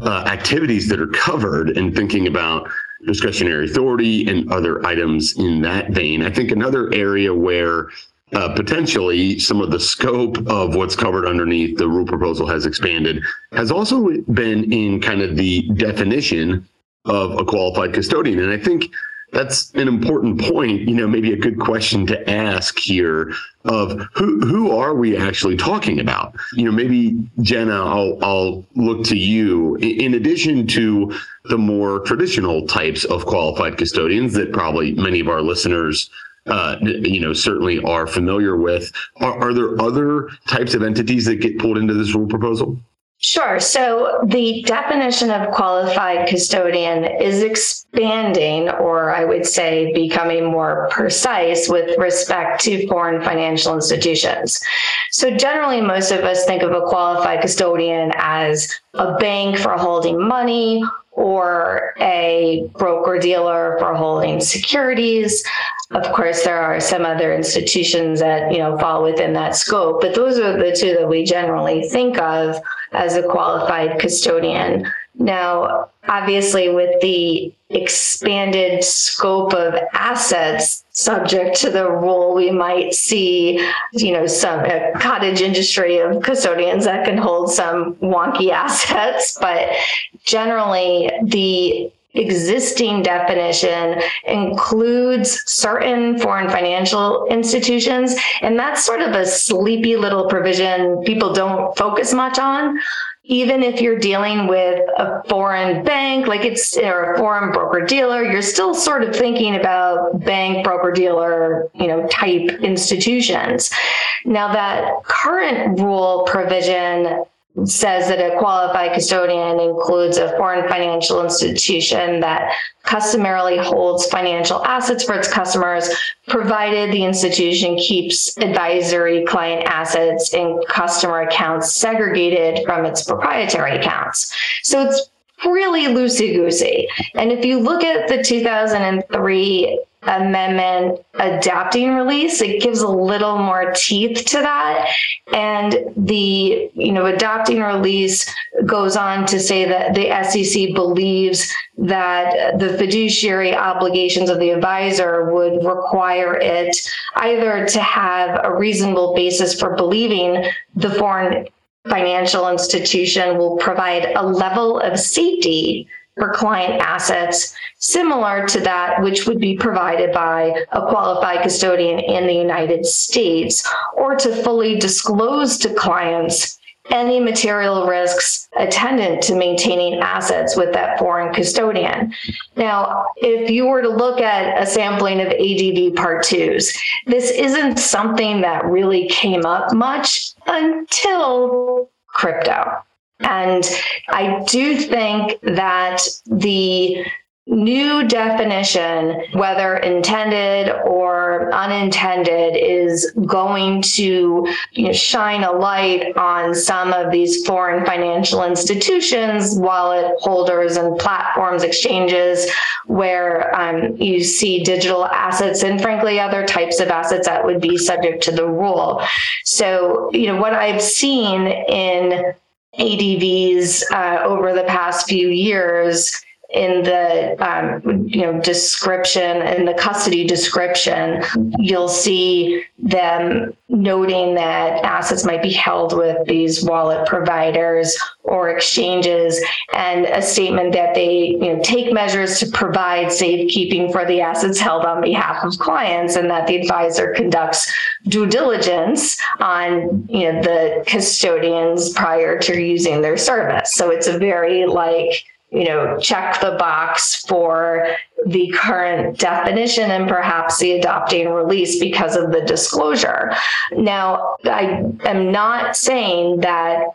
uh, activities that are covered and thinking about discretionary authority and other items in that vein, I think another area where uh, potentially some of the scope of what's covered underneath the rule proposal has expanded has also been in kind of the definition of a qualified custodian. And I think that's an important point. You know, maybe a good question to ask here of who who are we actually talking about? You know, maybe Genna, I'll I'll look to you. In addition to the more traditional types of qualified custodians that probably many of our listeners uh, you know, certainly are familiar with. Are, are there other types of entities that get pulled into this rule proposal? Sure. So the definition of qualified custodian is expanding, or I would say becoming more precise with respect to foreign financial institutions. So generally, most of us think of a qualified custodian as a bank for holding money or a broker dealer for holding securities. Of course, there are some other institutions that you know fall within that scope, but those are the two that we generally think of as a qualified custodian. Now, obviously, with the expanded scope of assets subject to the rule, we might see, you know, some a cottage industry of custodians that can hold some wonky [LAUGHS] assets, but generally the existing definition includes certain foreign financial institutions. And that's sort of a sleepy little provision people don't focus much on. Even if you're dealing with a foreign bank, like it's or a foreign broker dealer, you're still sort of thinking about bank, broker dealer, you know, type institutions. Now that current rule provision says that a qualified custodian includes a foreign financial institution that customarily holds financial assets for its customers, provided the institution keeps advisory client assets in customer accounts segregated from its proprietary accounts. So it's really loosey goosey. And if you look at the 2003 amendment adopting release. It gives a little more teeth to that. And the you know adopting release goes on to say that the SEC believes that the fiduciary obligations of the advisor would require it either to have a reasonable basis for believing the foreign financial institution will provide a level of safety for client assets similar to that which would be provided by a qualified custodian in the United States, or to fully disclose to clients any material risks attendant to maintaining assets with that foreign custodian. Now, if you were to look at a sampling of ADV Part 2s, this isn't something that really came up much until crypto. And I do think that the new definition, whether intended or unintended, is going to you know, shine a light on some of these foreign financial institutions, wallet holders, and platforms, exchanges, where um, you see digital assets and, frankly, other types of assets that would be subject to the rule. So, you know, what I've seen in ADVs uh, over the past few years in the um, you know description in the custody description, you'll see them noting that assets might be held with these wallet providers or exchanges, and a statement that they you know take measures to provide safekeeping for the assets held on behalf of clients, and that the advisor conducts due diligence on you know the custodians prior to using their service. So it's a very like you know, check the box for the current definition and perhaps the adopting release because of the disclosure. Now, I am not saying that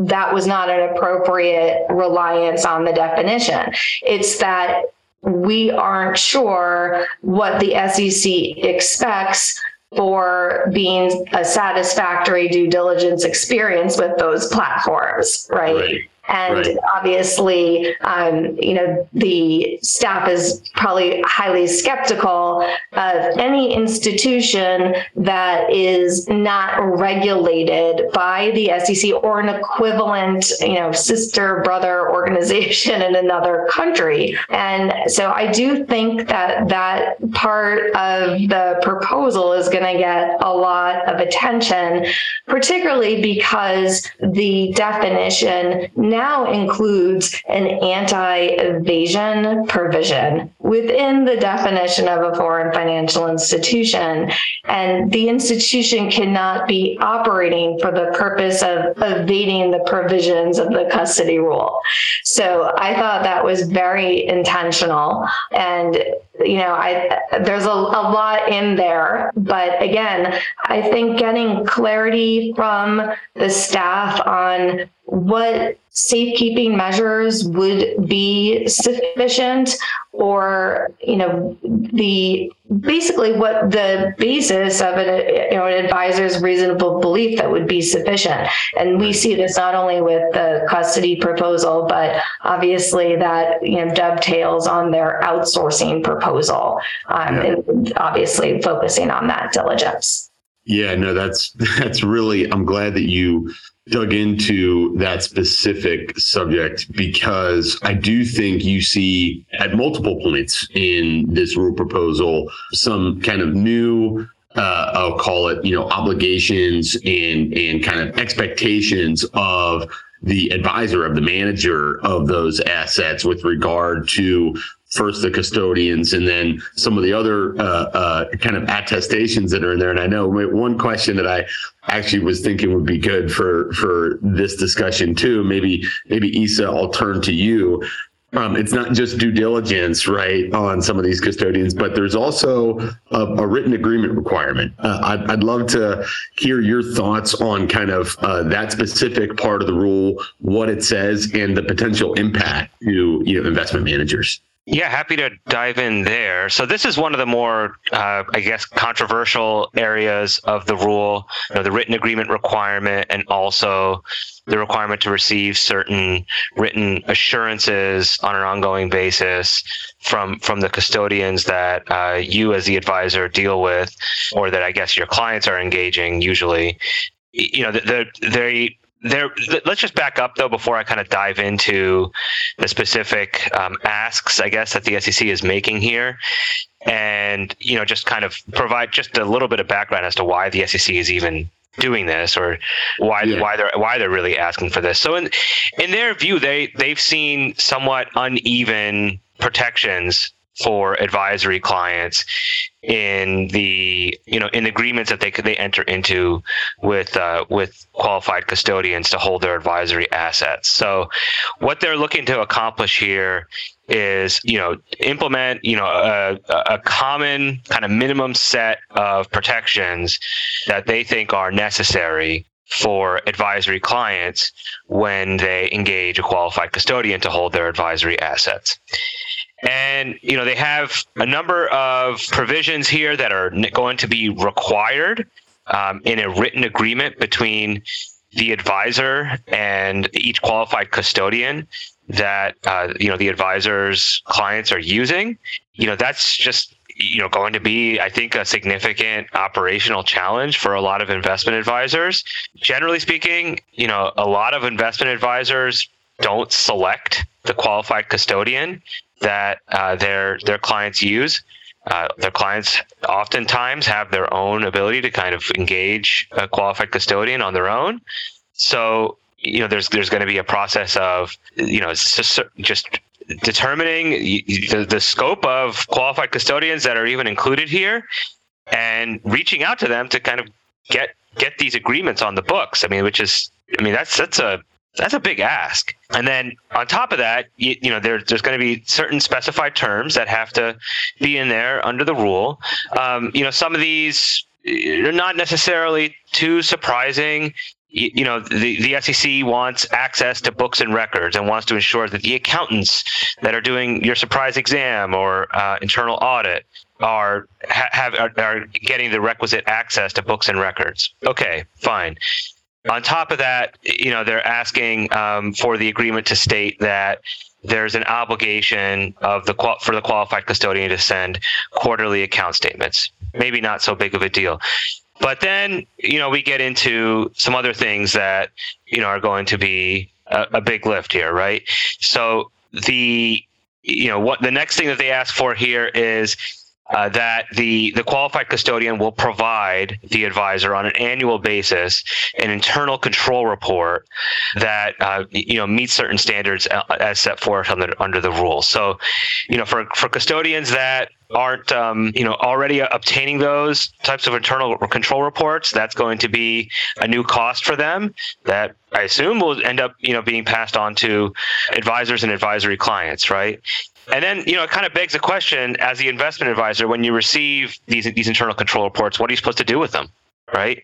that was not an appropriate reliance on the definition. It's that we aren't sure what the SEC expects for being a satisfactory due diligence experience with those platforms, right? right. And right. obviously, um, you know, the staff is probably highly skeptical of any institution that is not regulated by the SEC or an equivalent, you know, sister brother organization [LAUGHS] in another country. And so I do think that that part of the proposal is going to get a lot of attention, particularly because the definition now includes an anti evasion provision within the definition of a foreign financial institution. And the institution cannot be operating for the purpose of evading the provisions of the custody rule. So I thought that was very intentional. And you know, I there's a, a lot in there, but again, I think getting clarity from the staff on what safekeeping measures would be sufficient or you know the basically what the basis of an you know an advisor's reasonable belief that would be sufficient and we see this not only with the custody proposal but obviously that you know dovetails on their outsourcing proposal um, yeah. and obviously focusing on that diligence yeah no that's [LAUGHS] that's really i'm glad that you dug into that specific subject because I do think you see at multiple points in this rule proposal some kind of new uh, I'll call it, you know, obligations and and kind of expectations of the advisor of the manager of those assets with regard to first the custodians and then some of the other uh, uh, kind of attestations that are in there. And I know one question that I actually was thinking would be good for for this discussion too. Maybe maybe Issa, I'll turn to you. Um, it's not just due diligence, right, on some of these custodians, but there's also a, a written agreement requirement. Uh, I'd, I'd, love to hear your thoughts on kind of uh, that specific part of the rule, what it says, and the potential impact to you know investment managers. Yeah, happy to dive in there. So this is one of the more, uh, I guess, controversial areas of the rule. You know, the written agreement requirement, and also the requirement to receive certain written assurances on an ongoing basis from from the custodians that uh, you, as the advisor, deal with, or that I guess your clients are engaging. Usually, you know, the, the they there let's just back up though before i kind of dive into the specific um, asks i guess that the sec is making here and you know just kind of provide just a little bit of background as to why the sec is even doing this or why yeah. why they're why they're really asking for this so in in their view they they've seen somewhat uneven protections for advisory clients in the you know in agreements that they could they enter into with uh, with qualified custodians to hold their advisory assets. So what they're looking to accomplish here is you know implement you know a, a common kind of minimum set of protections that they think are necessary for advisory clients when they engage a qualified custodian to hold their advisory assets. And you know they have a number of provisions here that are going to be required um, in a written agreement between the advisor and each qualified custodian that uh, you know the advisor's clients are using. You know that's just you know going to be i think a significant operational challenge for a lot of investment advisors generally speaking you know a lot of investment advisors don't select the qualified custodian that uh, their their clients use. Uh, their clients oftentimes have their own ability to kind of engage a qualified custodian on their own. So you know, there's there's going to be a process of you know just, just determining the, the scope of qualified custodians that are even included here, and reaching out to them to kind of get get these agreements on the books. I mean, which is I mean that's that's a that's a big ask. And then on top of that, you, you know, there, there's going to be certain specified terms that have to be in there under the rule. Um, you know, some of these are not necessarily too surprising you know the, the SEC wants access to books and records and wants to ensure that the accountants that are doing your surprise exam or uh, internal audit are have are, are getting the requisite access to books and records. Okay, fine. On top of that, you know, they're asking um, for the agreement to state that there's an obligation of the for the qualified custodian to send quarterly account statements. Maybe not so big of a deal. But then, you know, we get into some other things that, you know, are going to be a, a big lift here, right? So the you know what the next thing that they ask for here is uh, that the the qualified custodian will provide the advisor on an annual basis an internal control report that uh, you know meets certain standards uh, as set forth under under the rules. So, you know, for for custodians that aren't um, you know already obtaining those types of internal control reports that's going to be a new cost for them that i assume will end up you know being passed on to advisors and advisory clients right and then, you know, it kind of begs the question as the investment advisor, when you receive these these internal control reports, what are you supposed to do with them? Right?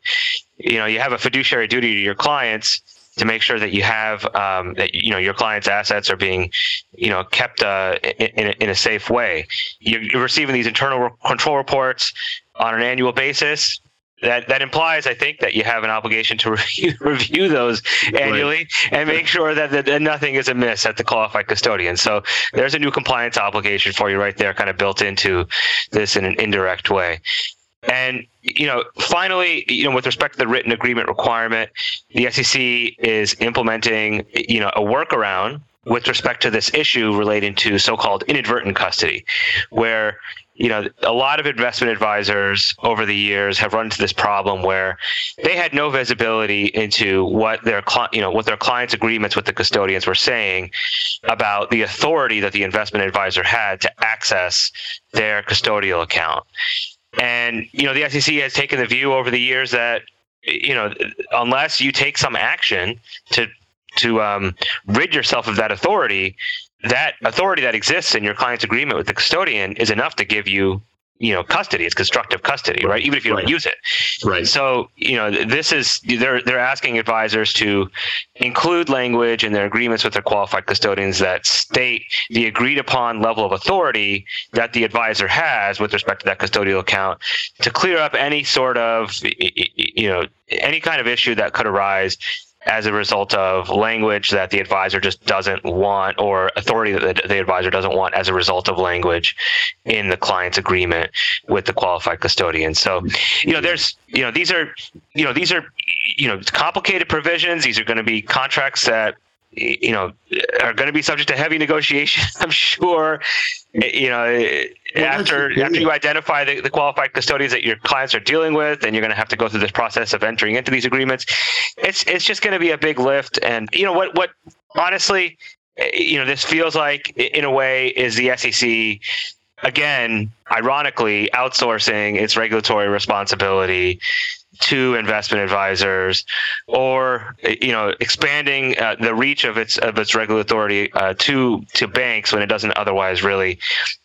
You know, you have a fiduciary duty to your clients to make sure that you have um, that you know your clients' assets are being you know kept uh, in, in, a, safe way. You're, you're receiving these internal control reports on an annual basis that that implies, I think, that you have an obligation to [LAUGHS] review, review those annually right. and make sure that, that, nothing is amiss at the qualified custodian. So there's a new compliance obligation for you right there, kind of built into this in an indirect way. And you know, finally, you know, with respect to the written agreement requirement, the SEC is implementing, you know, a workaround with respect to this issue relating to so-called inadvertent custody, where you know, a lot of investment advisors over the years have run into this problem where they had no visibility into what their you know what their clients' agreements with the custodians were saying about the authority that the investment advisor had to access their custodial account. And you know, the SEC has taken the view over the years that you know, unless you take some action to to um, rid yourself of that authority, that authority that exists in your client's agreement with the custodian is enough to give you you know custody. It's constructive custody right? Even if you don't use it. Right. So you know this is they're they're asking advisors to include language in their agreements with their qualified custodians that state the agreed upon level of authority that the advisor has with respect to that custodial account to clear up any sort of you know any kind of issue that could arise as a result of language that the advisor just doesn't want or authority that the, the, advisor doesn't want as a result of language in the client's agreement with the qualified custodian. So, you know, there's, you know, these are, you know, these are, you know, complicated provisions. These are going to be contracts that you know are going to be subject to heavy negotiation [LAUGHS] i'm sure. You know well, after after you identify the, the qualified custodians that your clients are dealing with and you're going to have to go through this process of entering into these agreements. It's it's just going to be a big lift and you know what what honestly eh, you know this feels like in a way is the sec again ironically outsourcing its regulatory responsibility to investment advisors or you know expanding uh, the reach of its of its regulatory authority uh, to to banks when it doesn't otherwise really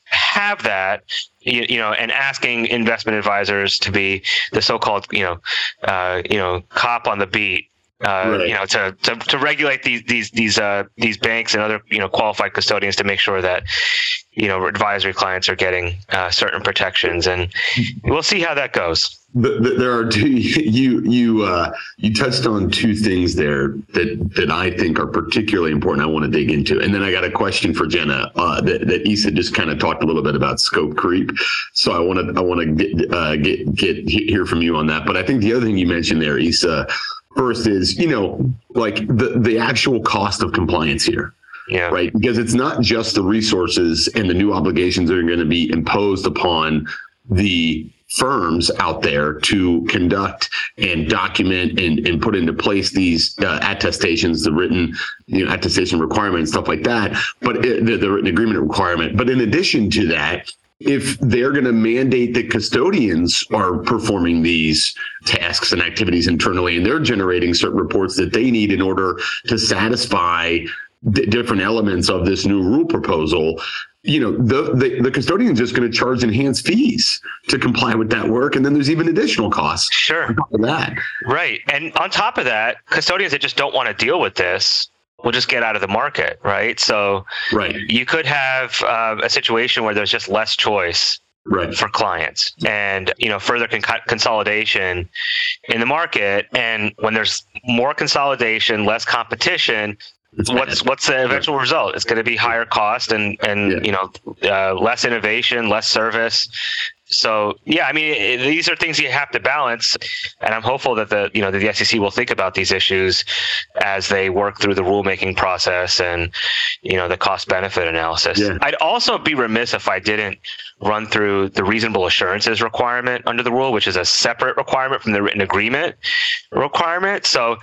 have that you, you, know and asking investment advisors to be the so-called you know uh, you know cop on the beat uh, right. you know, to, to, to regulate these these these uh, these banks and other you know qualified custodians to make sure that you know advisory clients are getting uh, certain protections, and we'll see how that goes. There are two. [LAUGHS] You you uh, you touched on two things there that that I think are particularly important. I want to dig into, and then I got a question for Genna uh, that that Issa just kind of talked a little bit about scope creep. So I want to I want to get uh, get get hear from you on that. But I think the other thing you mentioned there, Issa first is, you know, like the the actual cost of compliance here. Yeah. Right. Because it's not just the resources and the new obligations that are going to be imposed upon the firms out there to conduct and document and, and put into place these uh, attestations, the written you know, attestation requirement, and stuff like that, but it, the, the written agreement requirement. But in addition to that, if they're going to mandate that custodians are performing these tasks and activities internally and they're generating certain reports that they need in order to satisfy d- different elements of this new rule proposal you know the the, the custodian is just going to charge enhanced fees to comply with that work and then there's even additional costs Sure. on top of that Right. And on top of that, custodians that just don't want to deal with this will just get out of the market, right? So right you could have uh, a situation where there's just less choice right for clients and you know further con- consolidation in the market and when there's more consolidation less competition what's what's the eventual result? It's going to be higher cost and and Yeah. you know uh, less innovation less service. So yeah i mean it, these are things you have to balance and i'm hopeful that the you know the sec will think about these issues as they work through the rulemaking process and you know the cost benefit analysis. Yeah. i'd also be remiss if i didn't run through the reasonable assurances requirement under the rule which is a separate requirement from the written agreement requirement. So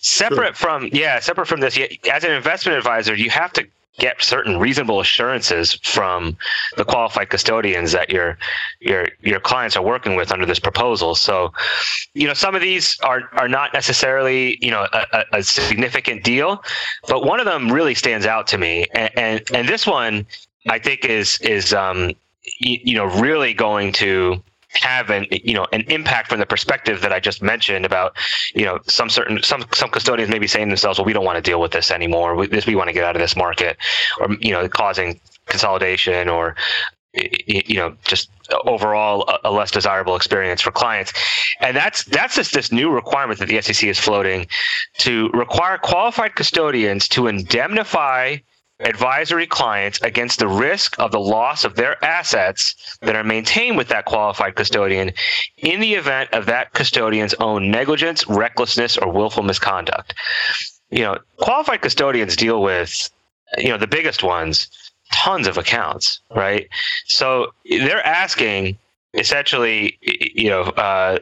separate from yeah separate from this as an investment advisor you have to get certain reasonable assurances from the qualified custodians that your your your clients are working with under this proposal. So you know some of these are are not necessarily you know a, a- a significant deal but one of them really stands out to me. And and, and this one i think is is um you, know really going to have an you know an impact from the perspective that I just mentioned about you know some certain some some custodians may be saying to themselves well we don't want to deal with this anymore. We, this we want to get out of this market or you know causing consolidation or you know just overall a, a less desirable experience for clients. And that's that's just this new requirement that the SEC is floating to require qualified custodians to indemnify advisory clients against the risk of the loss of their assets that are maintained with that qualified custodian in the event of that custodian's own negligence, recklessness, or willful misconduct. You know, qualified custodians deal with, you know, the biggest ones, tons of accounts, right? So they're asking essentially, you know, uh,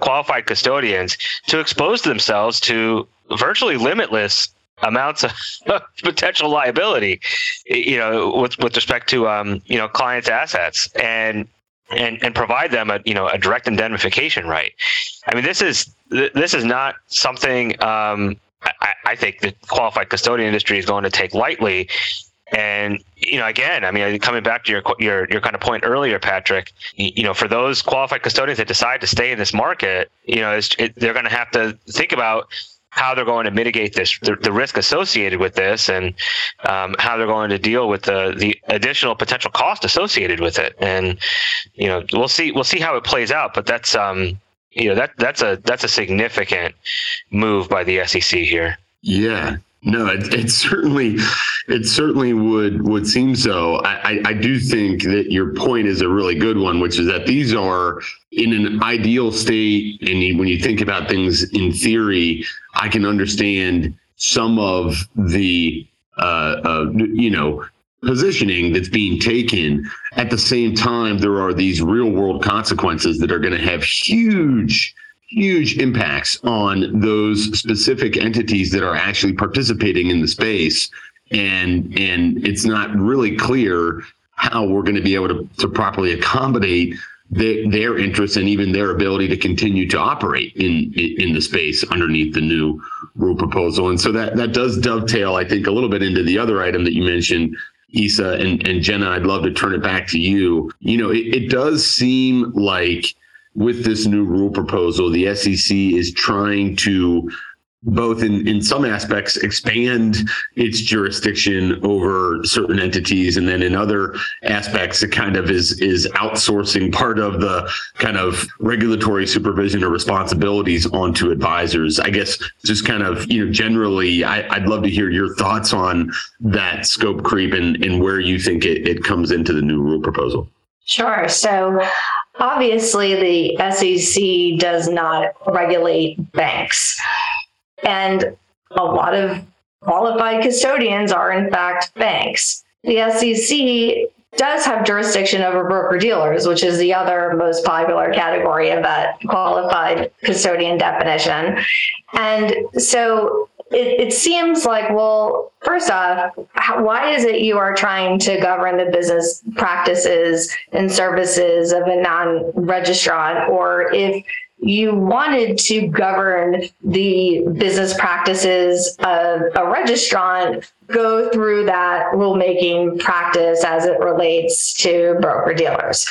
qualified custodians to expose themselves to virtually limitless amounts of [LAUGHS] potential liability, you know, with with respect to um, you know clients' assets and and and provide them a you know a direct indemnification right. I mean, this is this is not something um, I, I think the qualified custodian industry is going to take lightly. And you know, again, I mean, coming back to your your your kind of point earlier, Patrick. You, know, for those qualified custodians that decide to stay in this market, you know, it, they're going to have to think about how they're going to mitigate this the, the risk associated with this and um, how they're going to deal with the the additional potential cost associated with it. And you know we'll see we'll see how it plays out but that's um you know that that's a that's a significant move by the SEC here. Yeah, no, it, it certainly, it certainly would would seem so. I, I I do think that your point is a really good one, which is that these are in an ideal state, and when you think about things in theory, I can understand some of the uh, uh you know positioning that's being taken. At the same time, there are these real world consequences that are going to have huge huge impacts on those specific entities that are actually participating in the space and and it's not really clear how we're going to be able to, to properly accommodate their, their interests and even their ability to continue to operate in, in in the space underneath the new rule proposal and so that that does dovetail i think a little bit into the other item that you mentioned Issa and, and Genna, I'd love to turn it back to you. You know, it, it does seem like with this new rule proposal, the SEC is trying to both in, in some aspects expand its jurisdiction over certain entities and then in other aspects it kind of is is outsourcing part of the kind of regulatory supervision or responsibilities onto advisors i guess just kind of you know generally I, i'd love to hear your thoughts on that scope creep and, and where you think it, it comes into the new rule proposal Sure. So obviously, the SEC does not regulate banks. And a lot of qualified custodians are, in fact, banks. The SEC does have jurisdiction over broker dealers, which is the other most popular category of that qualified custodian definition. And so it, it seems like, well, first off, why is it you are trying to govern the business practices and services of a non registrant? Or if you wanted to govern the business practices of a registrant, go through that rulemaking practice as it relates to broker dealers.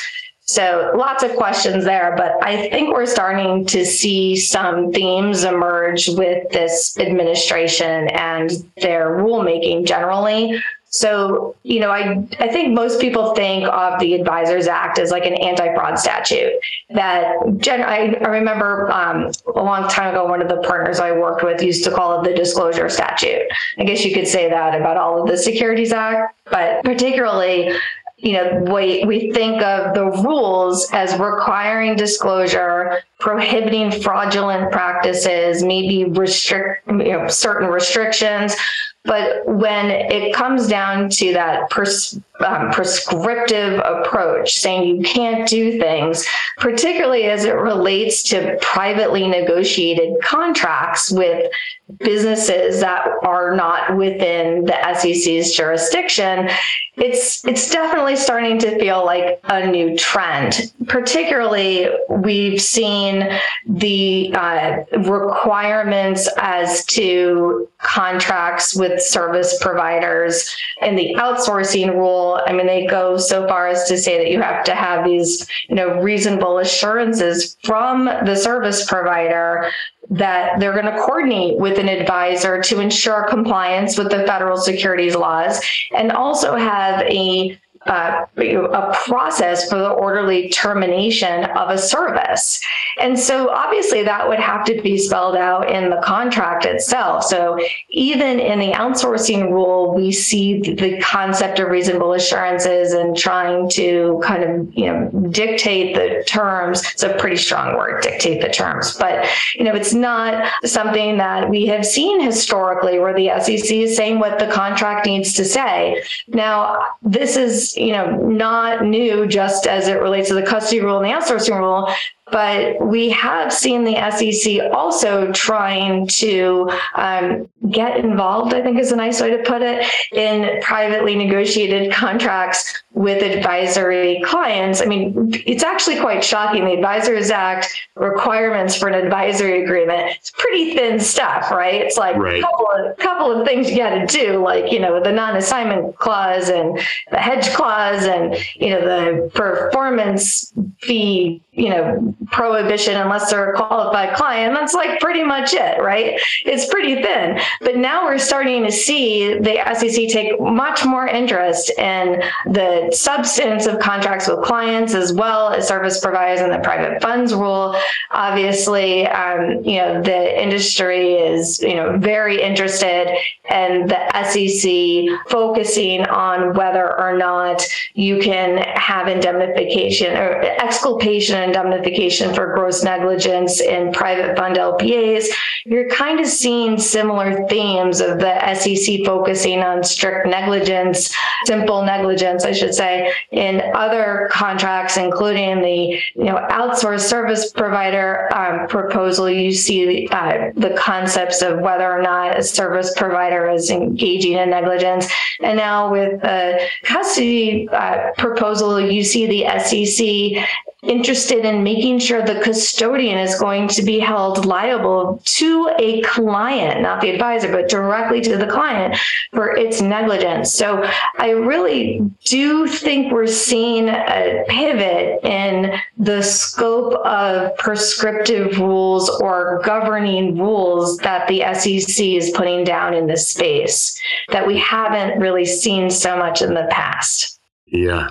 So lots of questions there, but I think we're starting to see some themes emerge with this administration and their rulemaking generally. So, you know, I, I think most people think of the Advisors Act as like an anti-fraud statute that gen- I, I remember um, a long time ago, one of the partners I worked with used to call it the disclosure statute. I guess you could say that about all of the Securities Act, but particularly you know, we, we think of the rules as requiring disclosure, prohibiting fraudulent practices, maybe restrict, you know, certain restrictions. But when it comes down to that pers- um, prescriptive approach, saying you can't do things, particularly as it relates to privately negotiated contracts with businesses that are not within the SEC's jurisdiction, it's it's definitely starting to feel like a new trend. Particularly, we've seen the uh, requirements as to contracts with service providers and the outsourcing rule. I mean, they go so far as to say that you have to have these, you know, reasonable assurances from the service provider that they're going to coordinate with an advisor to ensure compliance with the federal securities laws and also have a uh, a process for the orderly termination of a service. And so obviously that would have to be spelled out in the contract itself. So even in the outsourcing rule, we see the concept of reasonable assurances and trying to kind of, you know, dictate the terms. It's a pretty strong word, dictate the terms. But, you know, it's not something that we have seen historically where the SEC is saying what the contract needs to say. Now, this is you know, not new just as it relates to the custody rule and the outsourcing rule, but we have seen the SEC also trying to um, get involved, I think is a nice way to put it, in privately negotiated contracts with advisory clients. I mean, it's actually quite shocking. The Advisors Act requirements for an advisory agreement, it's pretty thin stuff, right? It's like right. a couple of, couple of things you got to do, like, you know, the non assignment clause and the hedge clause and, you know, the performance fee, you know, prohibition unless they're a qualified client. That's like pretty much it, right? It's pretty thin. But now we're starting to see the SEC take much more interest in the substance of contracts with clients as well as service providers and the private funds rule. Obviously, um, you know, the industry is, you know, very interested and the SEC focusing on whether or not you can have indemnification or exculpation indemnification for gross negligence in private fund LPAs. You're kind of seeing similar themes of the SEC focusing on strict negligence, simple negligence, I should say, in other contracts, including the you know outsourced service provider um, proposal. You see uh, the concepts of whether or not a service provider is engaging in negligence. And now with the custody uh, proposal, you see the SEC interested in making sure the custodian is going to be held liable to a client, not the advisor, but directly to the client for its negligence. So I really do think we're seeing a pivot in the scope of prescriptive rules or governing rules that the SEC is putting down in this space that we haven't really seen so much in the past. Yeah.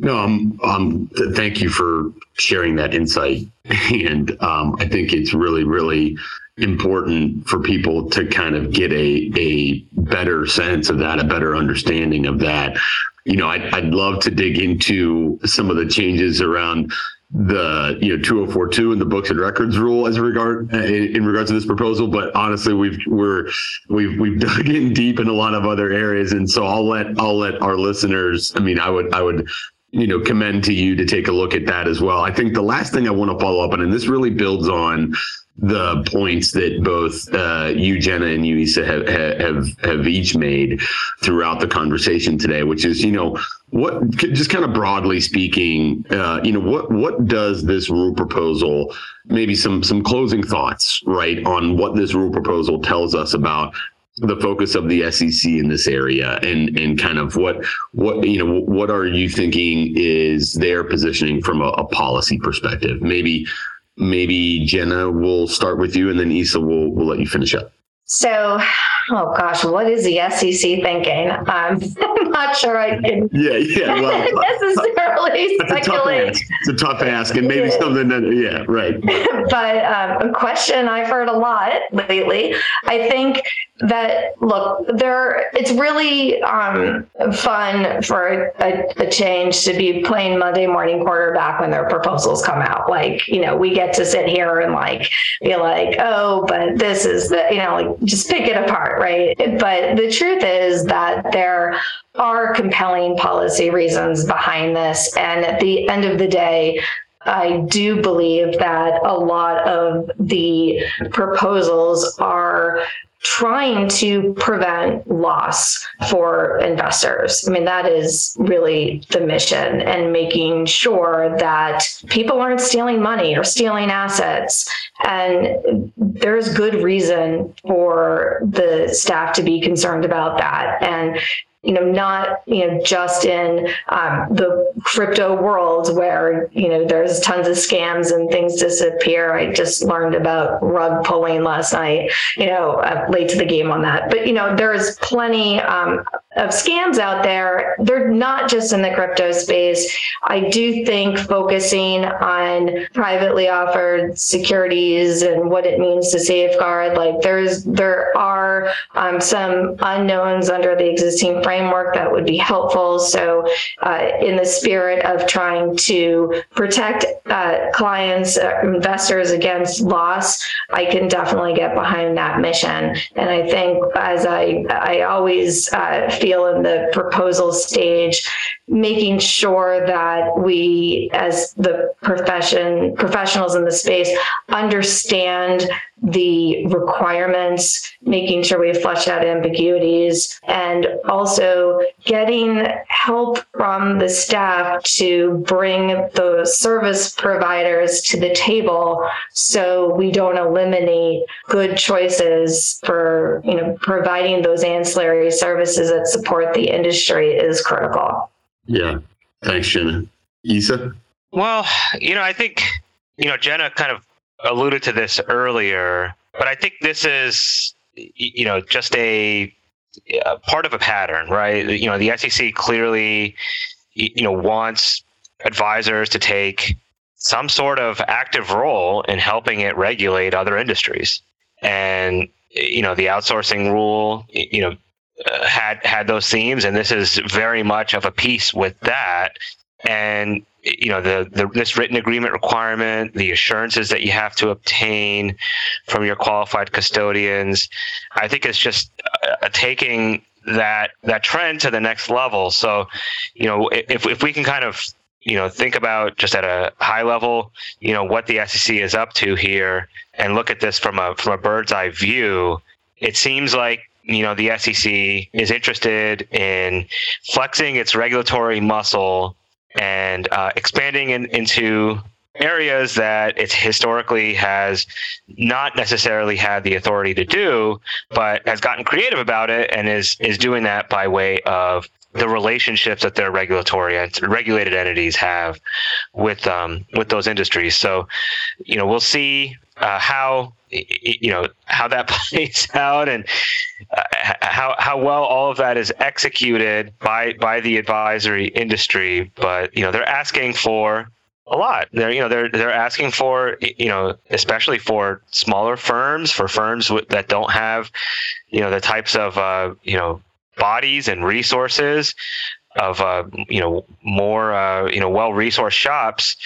No, um, um, th- thank you for sharing that insight. [LAUGHS] And um, I think it's really, really important for people to kind of get a, a better sense of that, a better understanding of that. You know, I'd, I'd love to dig into some of the changes around the you know 2042 and the books and records rule as regard in, in regards to this proposal but honestly we've we're we've we've [LAUGHS] dug in deep in a lot of other areas and so I'll let I'll let our listeners I mean I would I would you know commend to you to take a look at that as well. I think the last thing I want to follow up on and this really builds on the points that both uh, you, Genna, and you, Issa, have, have have each made throughout the conversation today, which is, you know, what just kind of broadly speaking, uh, you know, what what does this rule proposal, maybe some some closing thoughts, right, on what this rule proposal tells us about the focus of the SEC in this area and and kind of what what you know what are you thinking is their positioning from a, a policy perspective maybe maybe Genna will start with you and then Issa will, will let you finish up. So, oh gosh, what is the SEC thinking? I'm [LAUGHS] not sure I can. Yeah, yeah. [LAUGHS] Well, [LAUGHS] necessarily speculate. A it's a tough ask, and maybe something that, yeah, right. but um, a question I've heard a lot lately. I think that look, there. It's really um, fun for a, a change to be playing Monday morning quarterback when their proposals come out. Like, you know, we get to sit here and like be like, oh, but this is the, you know, like just pick it apart, right? But the truth is that there are compelling policy reasons behind this. And at the end of the day, I do believe that a lot of the proposals are trying to prevent loss for investors. I mean, that is really the mission and making sure that people aren't stealing money or stealing assets. And there's good reason for the staff to be concerned about that. And you know, not you know just in um, the crypto world where you know there's tons of scams and things disappear. I just learned about rug pulling last night. You know, uh, late to the game on that, but you know, there's plenty um, of scams out there. They're not just in the crypto space. I do think focusing on privately offered securities and what it means to safeguard, like there's there are um, some unknowns under the existing framework that would be helpful. So, uh, in the spirit of trying to protect uh, clients, uh, investors against loss, I can definitely get behind that mission. And I think, as I I always uh, feel feel in the proposal stage, making sure that we, as the profession professionals in the space, understand the requirements, making sure we flesh out ambiguities, and also getting help from the staff to bring the service providers to the table so we don't eliminate good choices for you know providing those ancillary services that support the industry is critical. Yeah. Thanks, Genna. Issa? Well, you know, I think, you know, Genna kind of alluded to this earlier, but I think this is, you know, just a, a part of a pattern, right? You know, the SEC clearly, you know, wants advisors to take some sort of active role in helping it regulate other industries. And, you know, the outsourcing rule, you know, uh, had had those themes, and this is very much of a piece with that. And you know the, the this written agreement requirement, the assurances that you have to obtain from your qualified custodians, I think it's just uh, taking that that trend to the next level. So, you know, if if we can kind of you know think about just at a high level, you know, what the SEC is up to here, and look at this from a from a bird's eye view, it seems like you know the SEC is interested in flexing its regulatory muscle and uh, expanding in, into areas that it historically has not necessarily had the authority to do, but has gotten creative about it and is is doing that by way of the relationships that their regulatory regulated entities have with um, with those industries. So, you know, we'll see uh, how you know how that [LAUGHS] plays out and uh, how how well all of that is executed by by the advisory industry. But you know they're asking for a lot. They're you know they're they're asking for you know especially for smaller firms for firms that don't have you know the types of uh, you know bodies and resources of uh, you know more uh, you know well resourced shops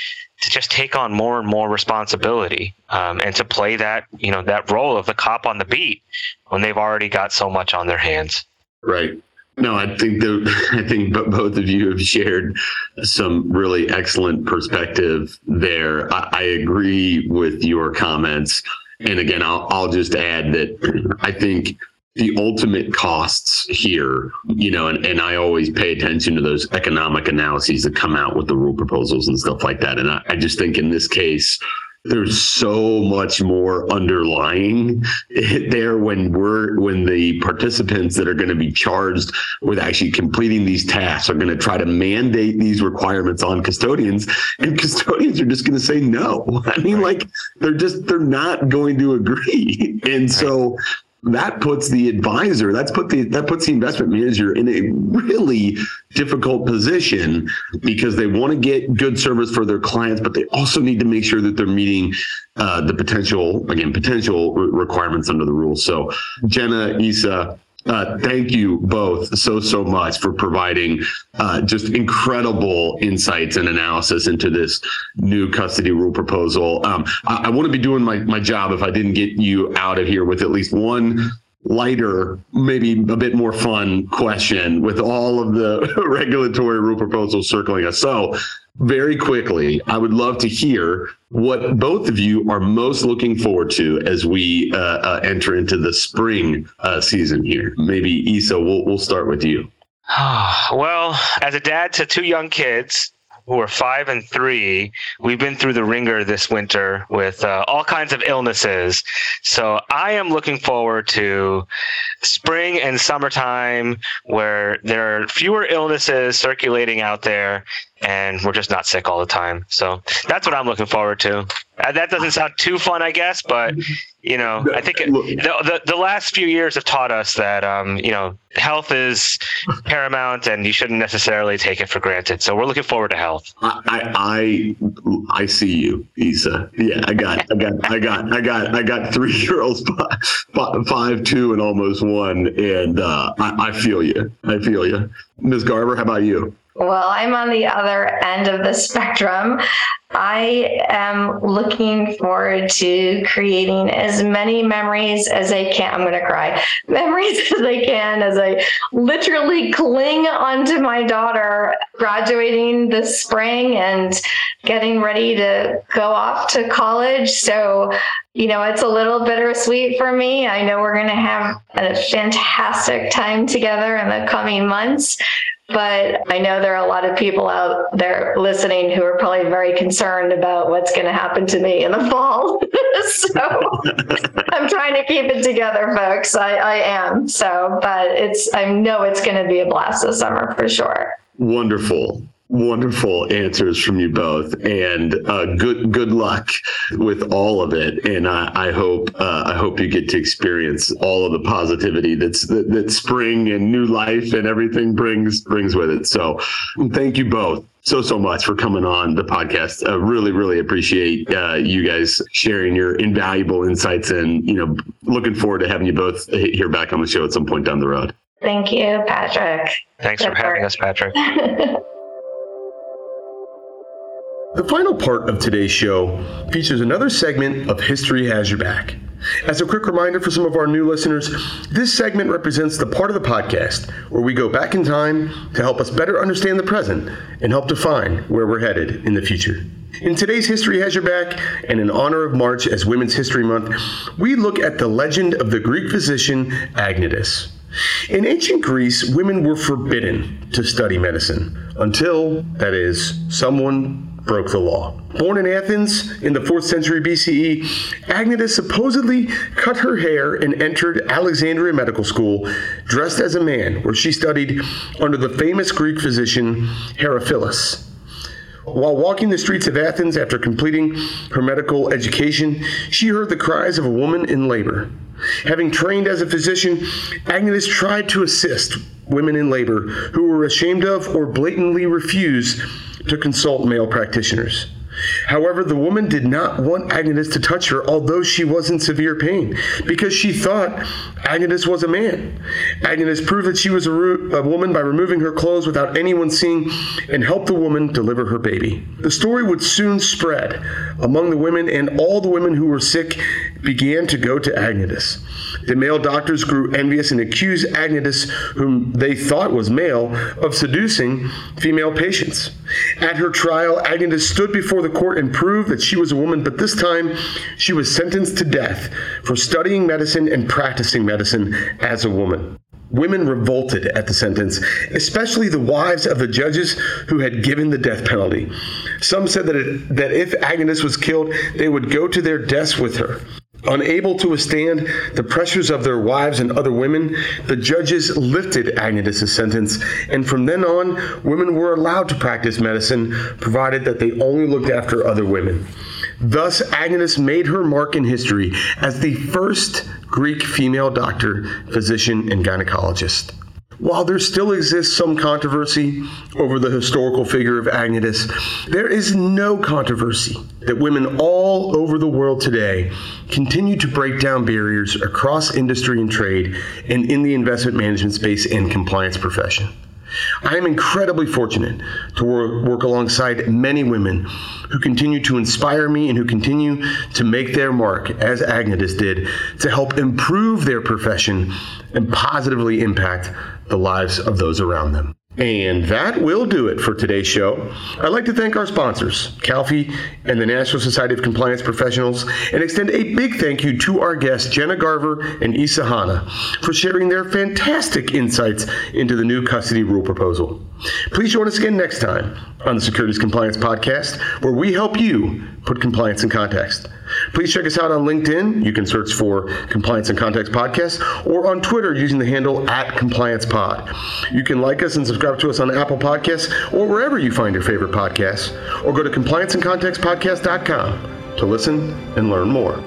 to just take on more and more responsibility um, and to play that you know that role of the cop on the beat when they've already got so much on their hands. Right. No, I think that [LAUGHS] I think both of you have shared some really excellent perspective there. I, I agree with your comments, and again, I'll, I'll just add that I think the ultimate costs here, you know, and, and I always pay attention to those economic analyses that come out with the rule proposals and stuff like that. And I, I just think in this case, there's so much more underlying [LAUGHS] there when we're when the participants that are going to be charged with actually completing these tasks are going to try to mandate these requirements on custodians and [LAUGHS] custodians are just going to say no. [LAUGHS] I mean like they're just they're not going to agree. And so that puts the advisor that's put the that puts the investment manager in a really difficult position because they want to get good service for their clients but they also need to make sure that they're meeting uh, the potential again potential requirements under the rules. So Genna Issa uh, thank you both so so much for providing uh, just incredible insights and analysis into this new custody rule proposal. Um, I, I wouldn't be doing my, my job if I didn't get you out of here with at least one lighter, maybe a bit more fun question with all of the [LAUGHS] regulatory rule proposals circling us. So, very quickly, I would love to hear what both of you are most looking forward to as we uh, uh, enter into the spring uh, season here. Maybe Issa, we'll we'll start with you. [SIGHS] well, as a dad to two young kids, who are five and three, we've been through the ringer this winter with uh, all kinds of illnesses. So I am looking forward to spring and summertime where there are fewer illnesses circulating out there and we're just not sick all the time. So that's what I'm looking forward to. Uh, that doesn't sound too fun, I guess, but you know, I think it, the, the, the last few years have taught us that um, you know health is paramount, and you shouldn't necessarily take it for granted. So we're looking forward to health. I I I see you, Issa. Yeah, I got I got I got I got I got three [LAUGHS] girls, five, five two, and almost one, and uh, I, I feel you. I feel you, Ms. Garver. How about you? Well, I'm on the other end of the [LAUGHS] spectrum. I am looking forward to creating as many memories as I can. I'm going to cry. [LAUGHS] Memories [LAUGHS] as I can as I literally cling onto my daughter graduating this spring and getting ready to go off to college. So, you know, it's a little bittersweet for me. I know we're going to have a fantastic time together in the coming months. But I know there are a lot of people out there listening who are probably very concerned about what's going to happen to me in the [LAUGHS] fall. so [LAUGHS] I'm trying to keep it together, folks. I, I am. So, but it's, I know it's going to be a blast this summer for sure. Wonderful wonderful answers from you both, and uh, good good luck with all of it. And I, I hope uh, I hope you get to experience all of the positivity that's that, that spring and new life and everything brings brings with it. So, thank you both so so much for coming on the podcast. I really really appreciate uh, you guys sharing your invaluable insights, and you know, looking forward to having you both here back on the show at some point down the road. Thank you, Patrick. Thanks Good for having us, Patrick. [LAUGHS] The final part of today's show features another segment of History Has Your Back. As a quick reminder for some of our new listeners, this segment represents the part of the podcast where we go back in time to help us better understand the present and help define where we're headed in the future. In today's History Has Your Back, and in honor of March as Women's History Month, we look at the legend of the Greek physician Agnodice. In ancient Greece, women were forbidden to study medicine until, that is, someone broke the law. Born in Athens in the 4th century BCE, Agnodice supposedly cut her hair and entered Alexandria Medical School dressed as a man, where she studied under the famous Greek physician Herophilus. While walking the streets of Athens after completing her medical education, she heard the cries of a woman in labor. Having trained as a physician, Agnodice tried to assist women in labor who were ashamed of or blatantly refused to consult male practitioners. However, the woman did not want Agnes to touch her, although she was in severe pain, because she thought Agnes was a man. Agnes proved that she was a, a, woman by removing her clothes without anyone seeing and helped the woman deliver her baby. The story would soon spread among the women, and all the women who were sick began to go to Agnes. The male doctors grew envious and accused Agnes, whom they thought was male, of seducing female patients. At her trial, Agnes stood before the court and proved that she was a woman, but this time she was sentenced to death for studying medicine and practicing medicine as a woman. Women revolted at the sentence, especially the wives of the judges who had given the death penalty. Some said that, it, that if Agnes was killed, they would go to their deaths with her. Unable to withstand the pressures of their wives and other women, the judges lifted Agnes' sentence, and from then on, women were allowed to practice medicine, provided that they only looked after other women. Thus, Agnes made her mark in history as the first Greek female doctor, physician, and gynecologist. While there still exists some controversy over the historical figure of Agnes, there is no controversy that women all over the world today continue to break down barriers across industry and trade and in the investment management space and compliance profession. I am incredibly fortunate to work, alongside many women who continue to inspire me and who continue to make their mark, as Agnes did, to help improve their profession and positively impact the lives of those around them. And that will do it for today's show. I'd like to thank our sponsors, Calfee and the National Society of Compliance Professionals, and extend a big thank you to our guests, Genna Garver and Issa Hanna, for sharing their fantastic insights into the new custody rule proposal. Please join us again next time on the Securities Compliance Podcast, where we help you put compliance in context. Please check us out on LinkedIn. You can search for Compliance in Context Podcast or on Twitter using the handle at Compliance Pod. You can like us and subscribe to us on Apple Podcasts or wherever you find your favorite podcasts, or go to complianceincontextpodcast.com to listen and learn more.